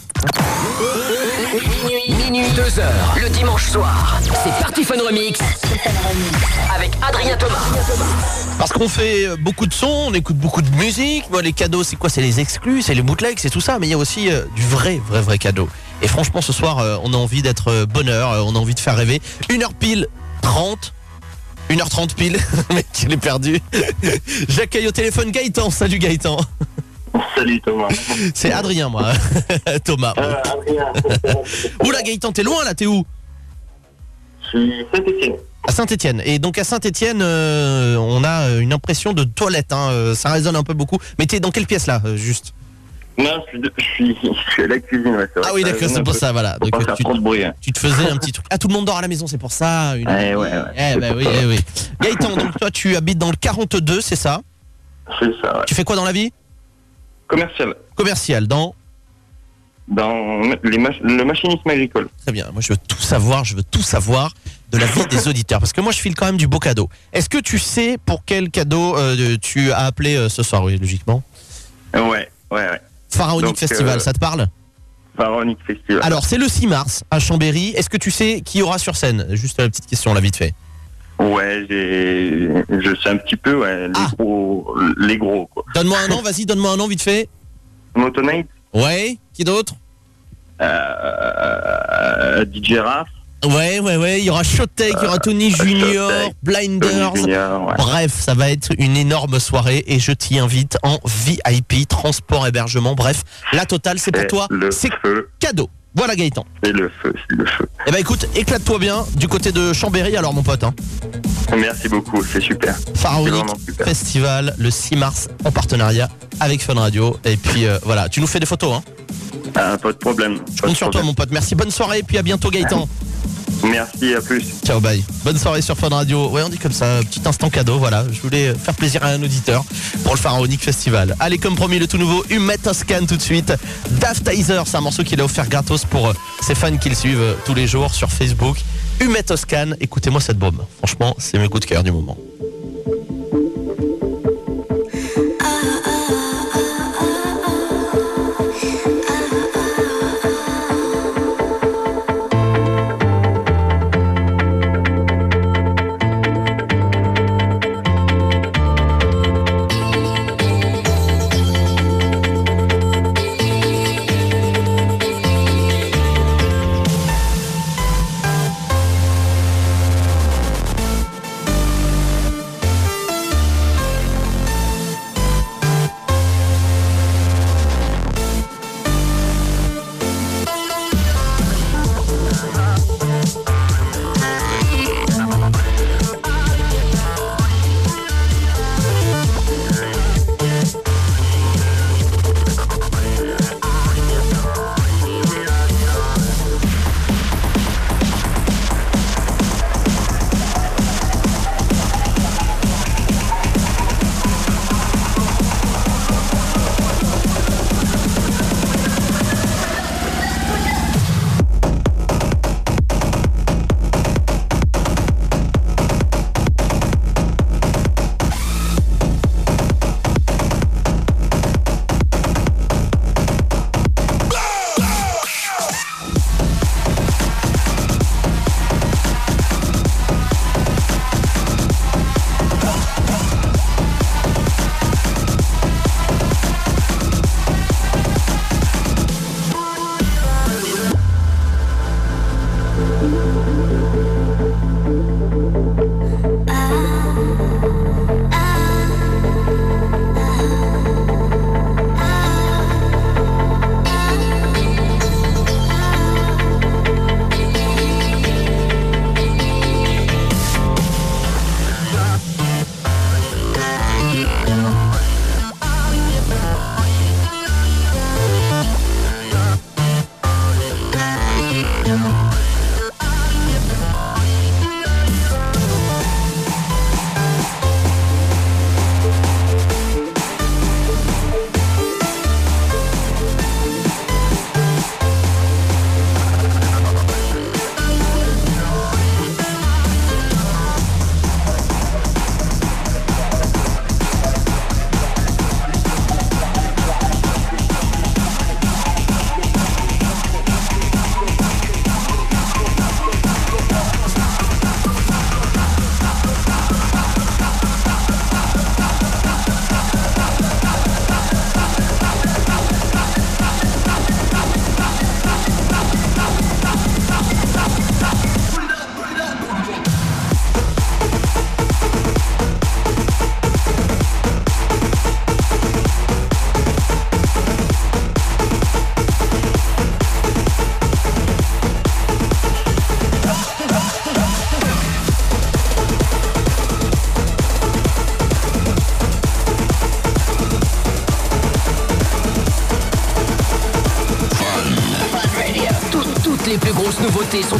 Minuit, minuit, 2 heures. Le dimanche soir, c'est Party Fun Remix. Avec Adrien Thomas. Parce qu'on fait beaucoup de sons, on écoute beaucoup de musique. Moi, les cadeaux, c'est quoi? C'est les exclus, c'est les bootlegs, c'est tout ça. Mais il y a aussi du vrai, vrai, vrai cadeau. Et franchement, ce soir, euh, on a envie d'être euh, bonheur, euh, on a envie de faire rêver. Une heure pile 30. 1h30 pile, mec, il est perdu. J'accueille au téléphone Gaëtan. Salut Gaëtan. Salut Thomas. C'est Adrien, moi. Thomas. Euh, Adrien. Oula, Gaëtan, t'es loin là, t'es où? Je suis Saint-Etienne. À Saint-Etienne. Et donc à Saint-Etienne, on a une impression de toilette. hein, Ça résonne un peu beaucoup. Mais t'es dans quelle pièce là, juste? Non, je suis, de- je suis, je suis à la cuisine. Ouais. Ah oui, d'accord, c'est pour ça, voilà. Faut Donc, pas faire tu, trop de bruit. hein. tu te faisais un petit truc. Ah, tout le monde dort à la maison, c'est pour ça. Une... Eh ouais, ouais. Eh bah oui, eh oui. Gaëtan, donc toi, tu habites dans le 42, c'est ça? C'est ça, ouais. Tu fais quoi dans la vie? Commercial. Commercial, dans? Dans les mach- le machinisme agricole. Très bien. Moi, je veux tout savoir. Je veux tout savoir de la vie des auditeurs. Parce que moi, je file quand même du beau cadeau. Est-ce que tu sais pour quel cadeau euh, tu as appelé euh, ce soir Oui, logiquement? Ouais, ouais, ouais. Pharaonic Donc, Festival, euh, ça te parle Pharaonic Festival. Alors, c'est le 6 mars à Chambéry. Est-ce que tu sais qui y aura sur scène Juste la petite question, là, vite fait. Ouais, je sais un petit peu, ouais, les Ah. gros, les gros. Donne-moi un nom, vas-y, donne-moi un nom, vite fait. Motonite, Ouais, qui d'autre? Euh, DJ Raph, Ouais, ouais, ouais, il y aura Showtech, il y aura Tony Junior, Showtech, Blinders. Tony Junior, ouais. Bref, ça va être une énorme soirée et je t'y invite en VIP, transport, hébergement. Bref, la totale, c'est pour toi. C'est cadeau. Voilà Gaëtan. c'est le feu, c'est le feu. Eh ben écoute, éclate-toi bien du côté de Chambéry alors mon pote. Hein. Merci beaucoup, c'est super. Pharaonic super. Festival le 6 mars en partenariat avec Fun Radio. Et puis euh, voilà, tu nous fais des photos. Hein. Ah, pas de problème. Je compte sur toi mon pote. Merci, bonne soirée et puis à bientôt Gaëtan. Merci, à plus. Ciao, bye. Bonne soirée sur Fun Radio. Ouais, on dit comme ça, petit instant cadeau, voilà. Je voulais faire plaisir à un auditeur pour le Pharaonic Festival. Allez, comme promis, le tout nouveau Humet Toscan tout de suite. Daft Tizer, c'est un morceau qu'il a offert gratos pour euh, ses fans qui le suivent euh, tous les jours sur Facebook. Humet Toscan, écoutez-moi cette bombe. Franchement, c'est mes coups de cœur du moment.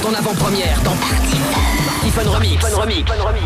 en avant-première dans Party Fun Remix. Fun Remix. Fun Remix.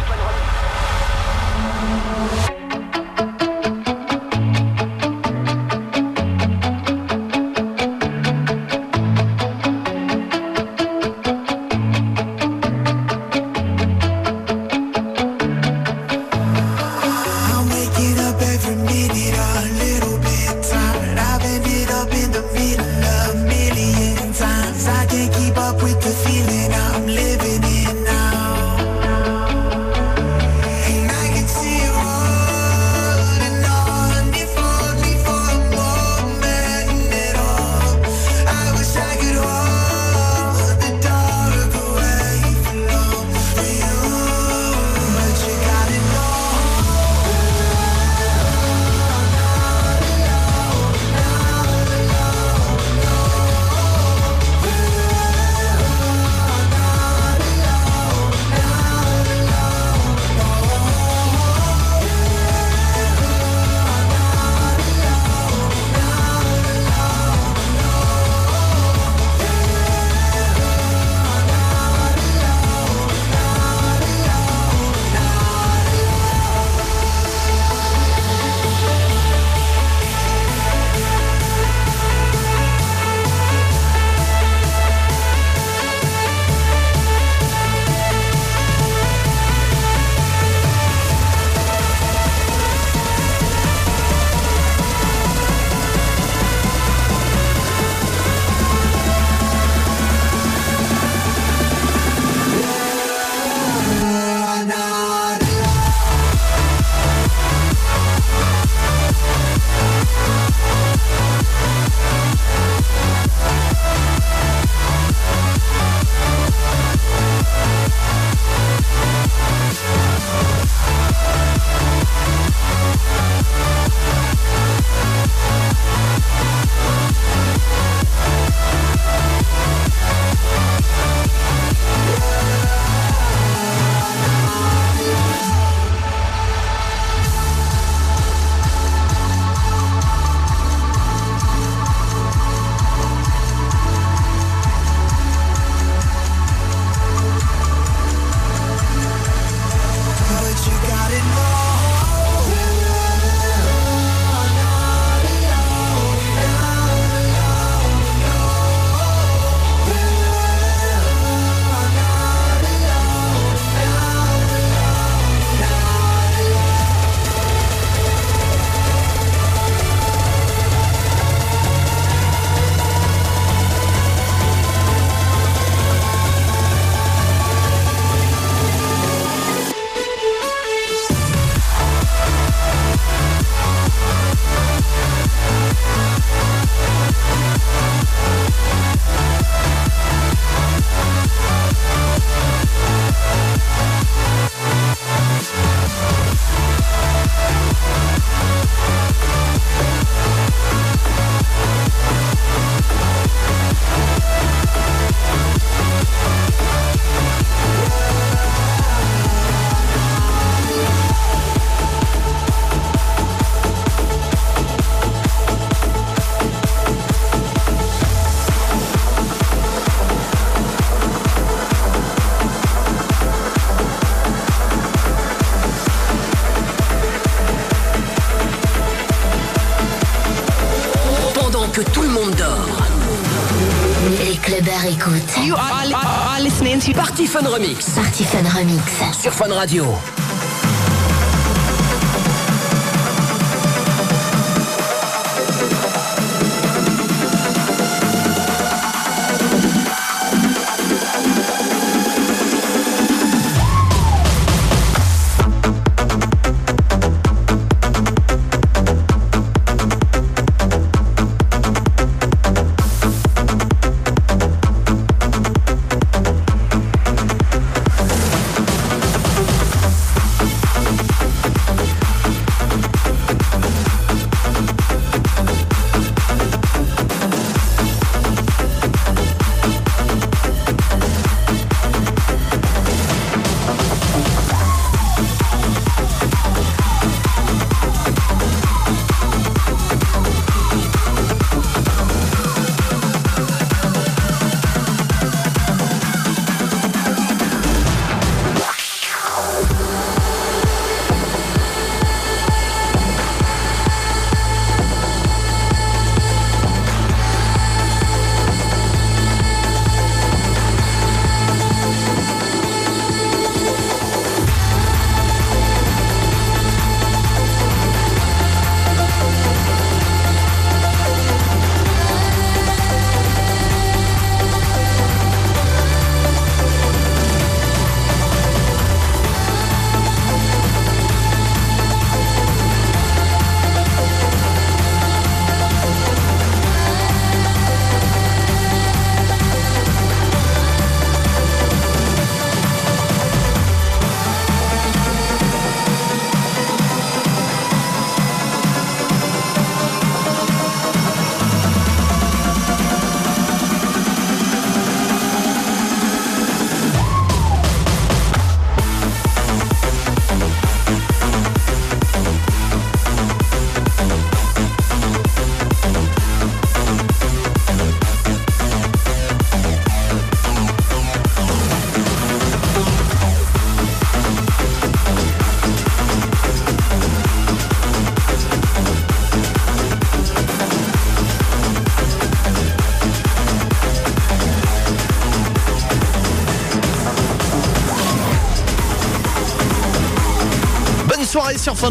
Fun Remix. Party Fun Remix. Sur Fun Radio.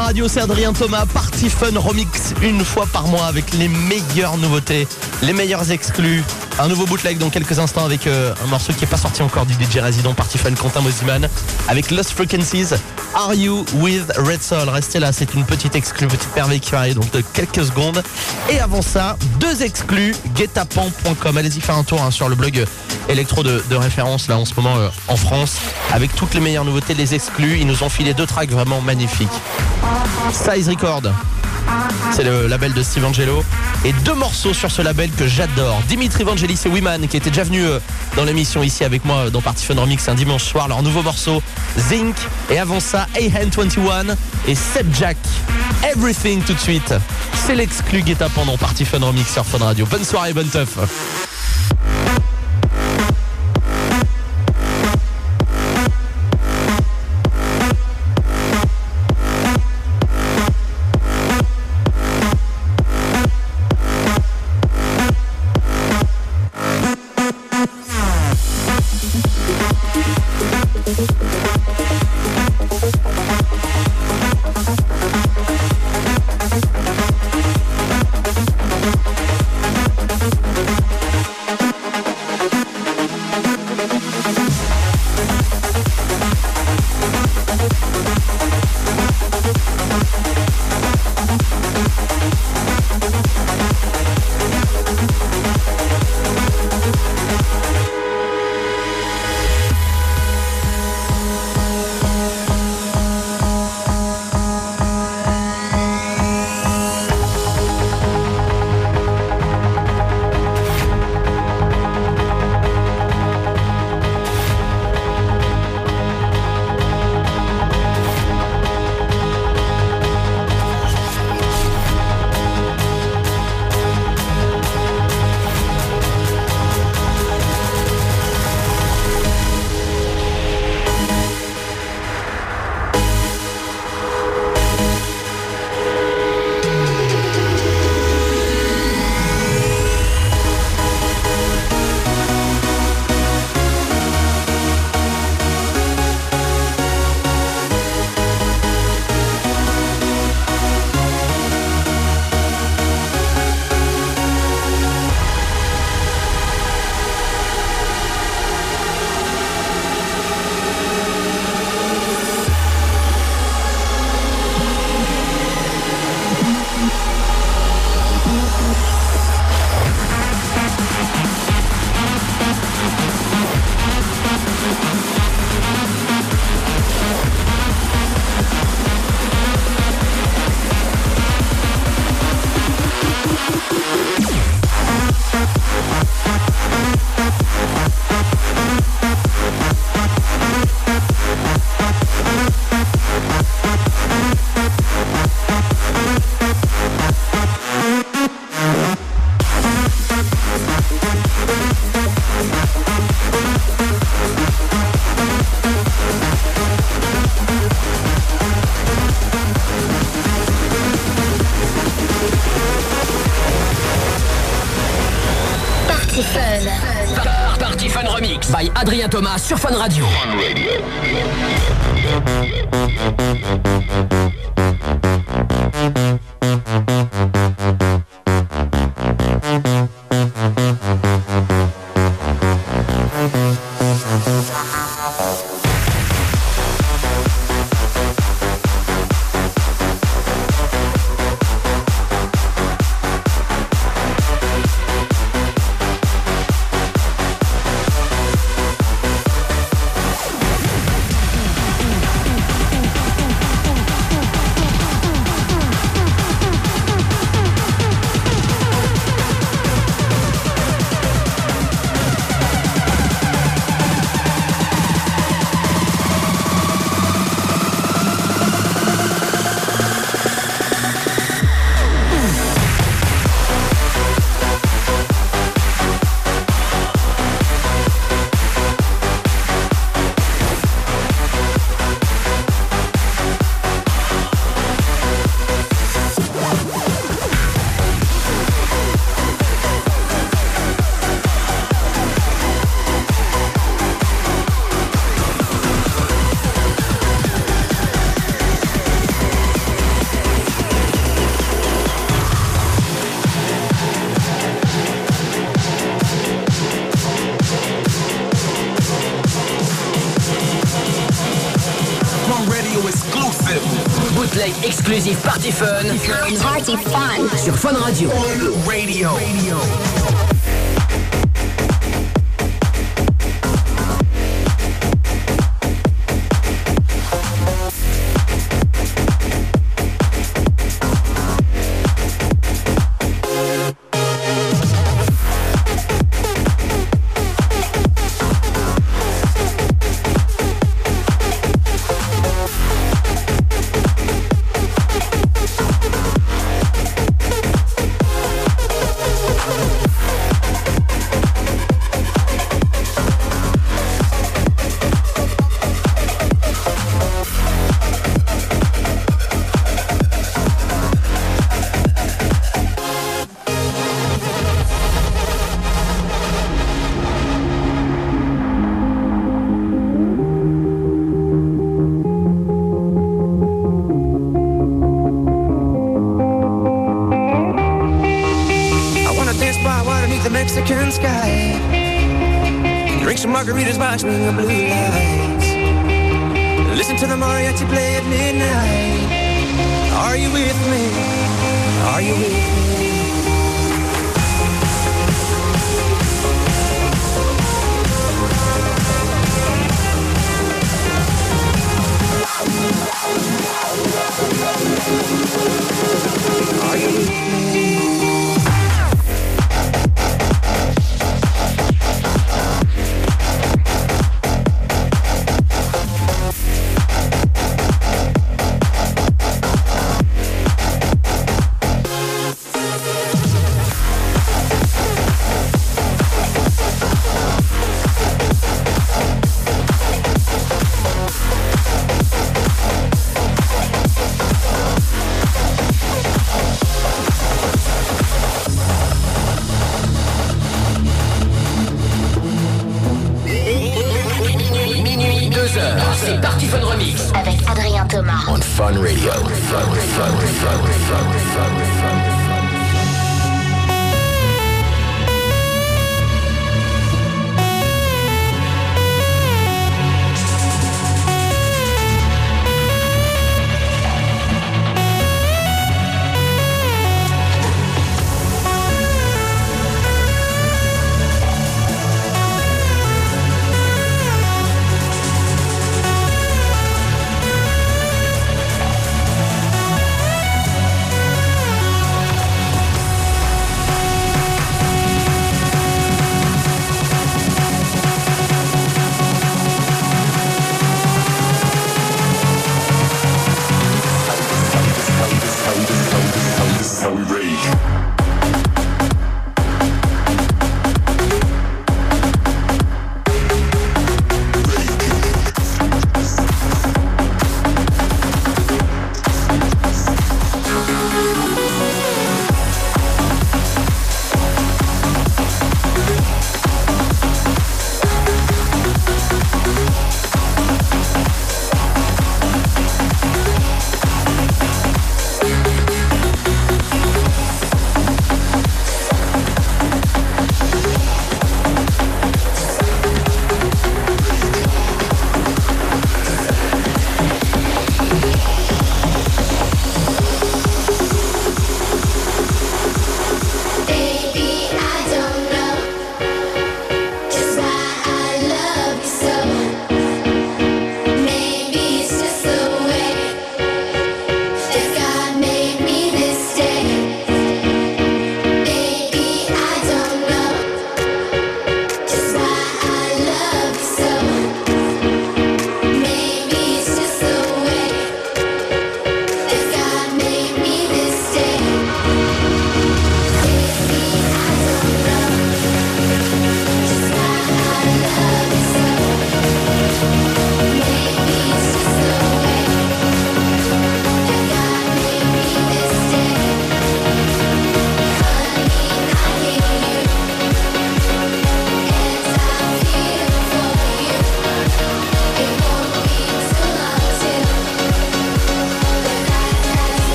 Radio, c'est Adrien Thomas, Party Fun Remix une fois par mois avec les meilleures nouveautés, les meilleurs exclus. Un nouveau bootleg dans quelques instants avec euh, un morceau qui est pas sorti encore du DJ résident Party Fun Quentin Mosiman avec Lost Frequencies. Are You with Red Soul? Restez là, c'est une petite exclue, petite merveille qui arrive donc de quelques secondes. Et avant ça, deux exclus, guetapan.com. Allez-y faire un tour hein, sur le blog électro de, de référence là en ce moment euh, en France avec toutes les meilleures nouveautés, les exclus. Ils nous ont filé deux tracks vraiment magnifiques. Size Record. C'est le label de Steve Angelo. Et deux morceaux sur ce label que j'adore. Dimitri Vangelis et Wiman, qui étaient déjà venus euh, dans l'émission ici avec moi euh, dans Party Fun Remix un dimanche soir. Leur nouveau morceau, Zinc. Et avant ça, AHN21 et Seb Jack. Everything tout de suite. C'est l'exclu guet pendant Party Fun Remix sur Fun Radio. Bonne soirée, bonne teuf. Sur Fun Radio. Party Fun. Sur Fun Radio. Radio. I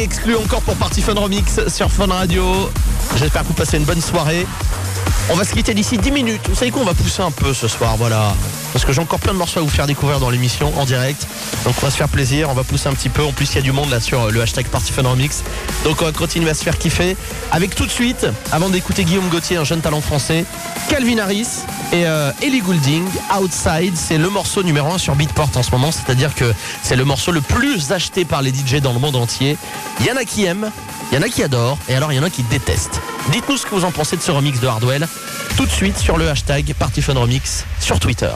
exclu encore pour Party Fun Remix sur Fun Radio. J'espère que vous passez une bonne soirée. On va se quitter d'ici 10 minutes. Vous savez quoi On va pousser un peu ce soir, voilà. Parce que j'ai encore plein de morceaux à vous faire découvrir dans l'émission en direct. Donc on va se faire plaisir, on va pousser un petit peu. En plus, il y a du monde là sur le hashtag Party Fun Remix. Donc on va continuer à se faire kiffer. Avec tout de suite, avant d'écouter Guillaume Gauthier, un jeune talent français, Calvin Harris et euh, Ellie Goulding, Outside. C'est le morceau numéro 1 sur Beatport en ce moment. C'est-à-dire que c'est le morceau le plus acheté par les DJ dans le monde entier. Il y en a qui aiment, il y en a qui adorent, et alors il y en a qui détestent. Dites-nous ce que vous en pensez de ce remix de Hardwell tout de suite sur le hashtag Party Fun Remix sur Twitter.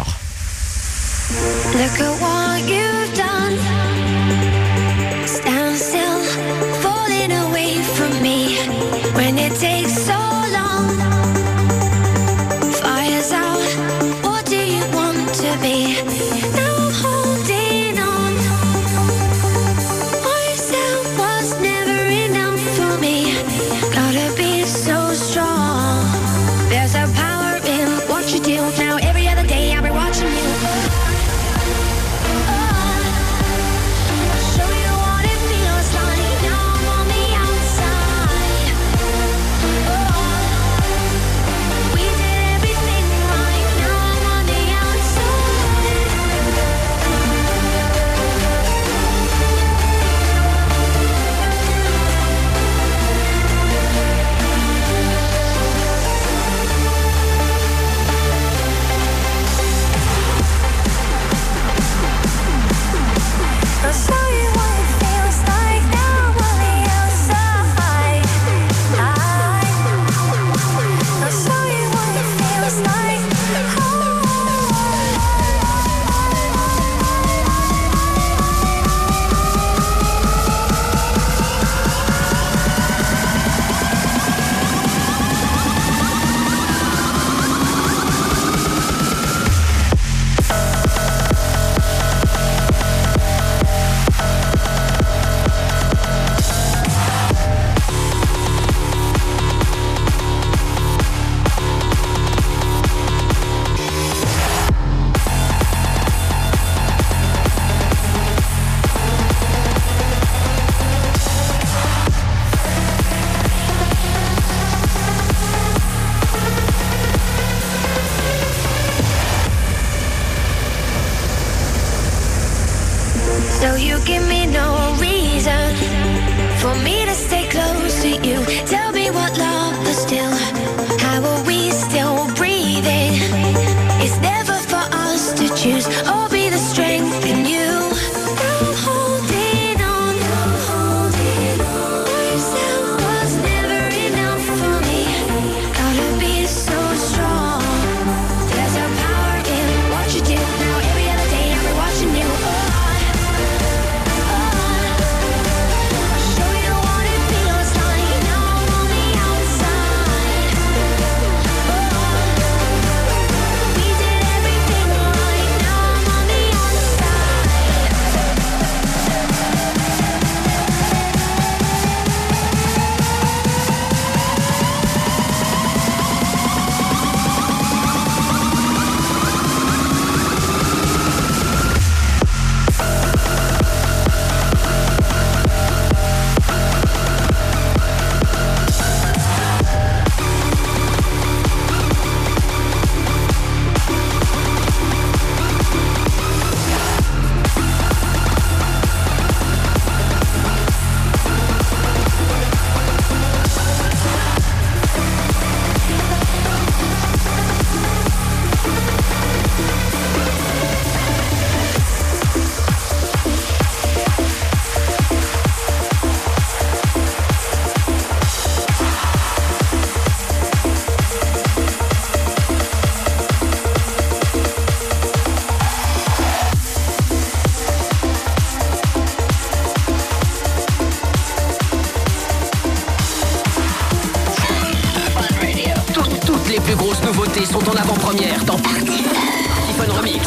Nouveautés sont en avant-première dans Party Fun Remix.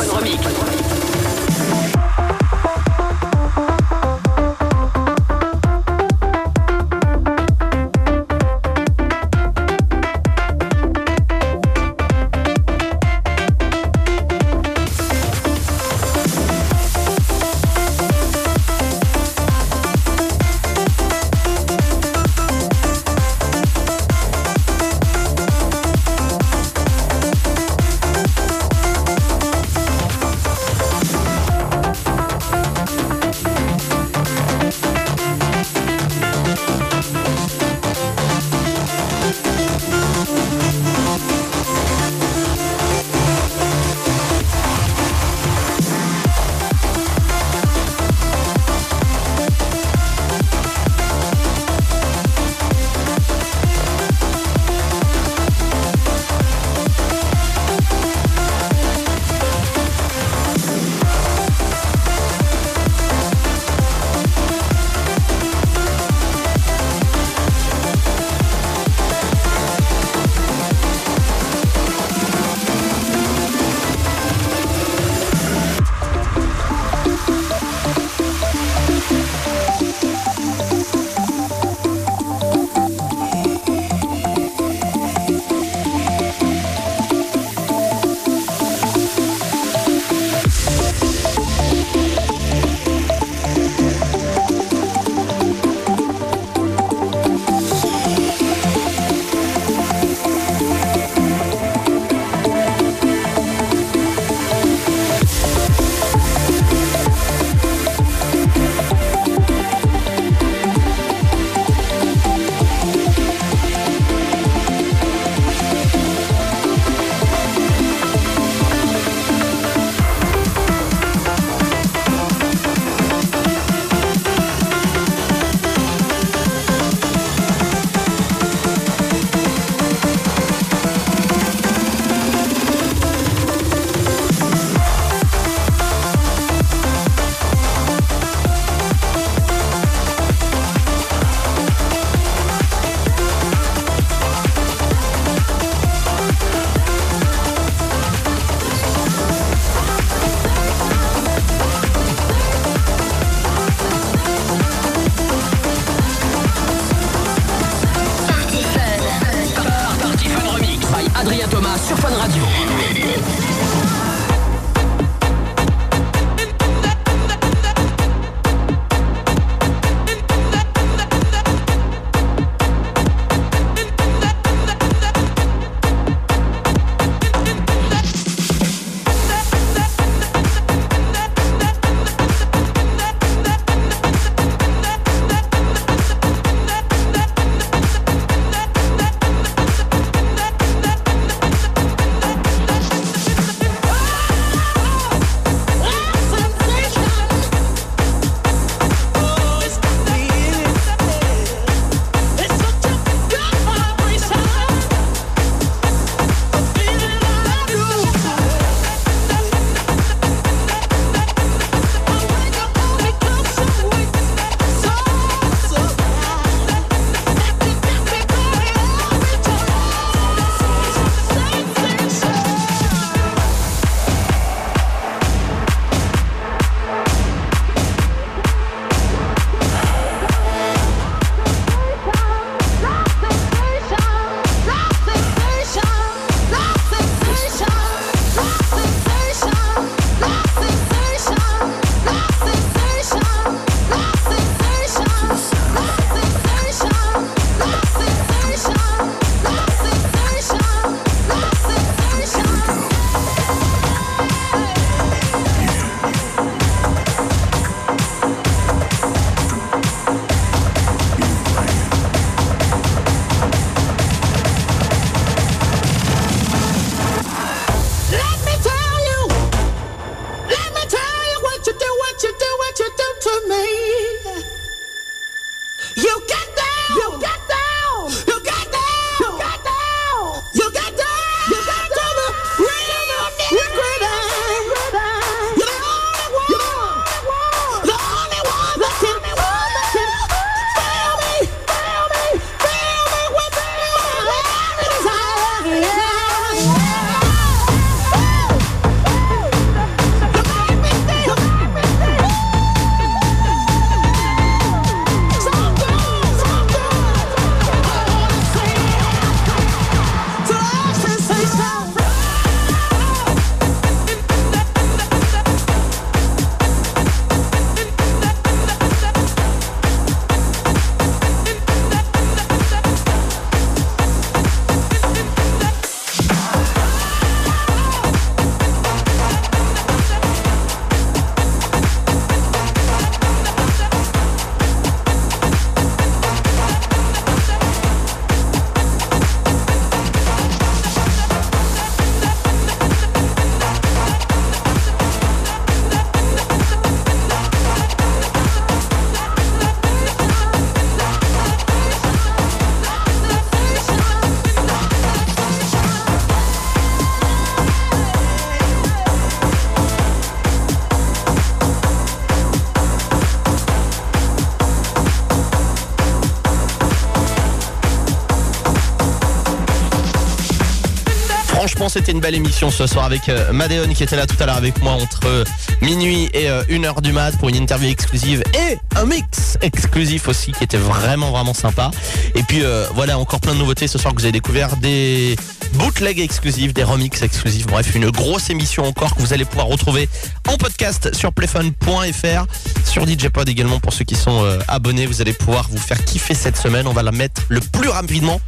C'était une belle émission ce soir avec euh, Madeon qui était là tout à l'heure avec moi entre euh, minuit et 1h du mat pour une interview exclusive et un mix exclusif aussi qui était vraiment vraiment sympa. Et puis euh, voilà, encore plein de nouveautés ce soir que vous avez découvert des bootlegs exclusifs, des remixes exclusifs. Bref, une grosse émission encore que vous allez pouvoir retrouver en podcast sur playfun.fr, sur DJ Pod également pour ceux qui sont euh, abonnés. Vous allez pouvoir vous faire kiffer cette semaine. On va la mettre le plus rapidement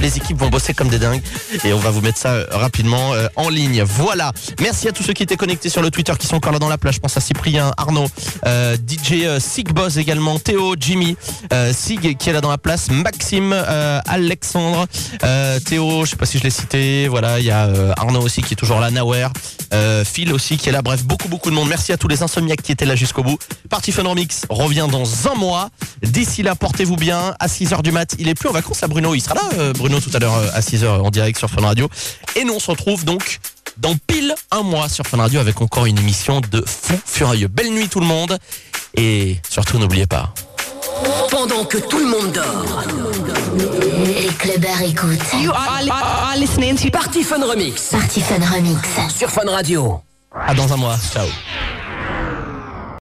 Les équipes vont bosser comme des dingues et on va vous mettre ça euh, rapidement euh, en ligne. Voilà. Merci à tous ceux qui étaient connectés sur le Twitter qui sont encore là dans la plage. Je pense à Cyprien, Arnaud, euh, DJ euh, Sig Boss également, Théo, Jimmy, Sig qui est là dans la place, Maxime, Alexandre, Théo, je sais pas si je l'ai cité. Voilà, il y a Arnaud aussi qui est toujours là, Nawer, euh, Phil aussi qui est là. Bref, beaucoup beaucoup de monde. Merci à tous les insomniaques qui étaient là jusqu'au bout. Party Fun Remix revient dans un mois. D'ici là, portez-vous bien. À 6h du mat, il est plus en vacances à Bruno. Il sera là, euh, Bruno, tout à l'heure euh, à 6h en direct sur Fun Radio. Et nous, on se retrouve donc dans pile un mois sur Fun Radio avec encore une émission de fou furieux. Belle nuit tout le monde. Et surtout, n'oubliez pas. Pendant que tout le monde dort. Les clubbers écoutent. You are, are listening to Party Fun Remix Party Fun Remix. sur Fun Radio. À dans un mois. Ciao.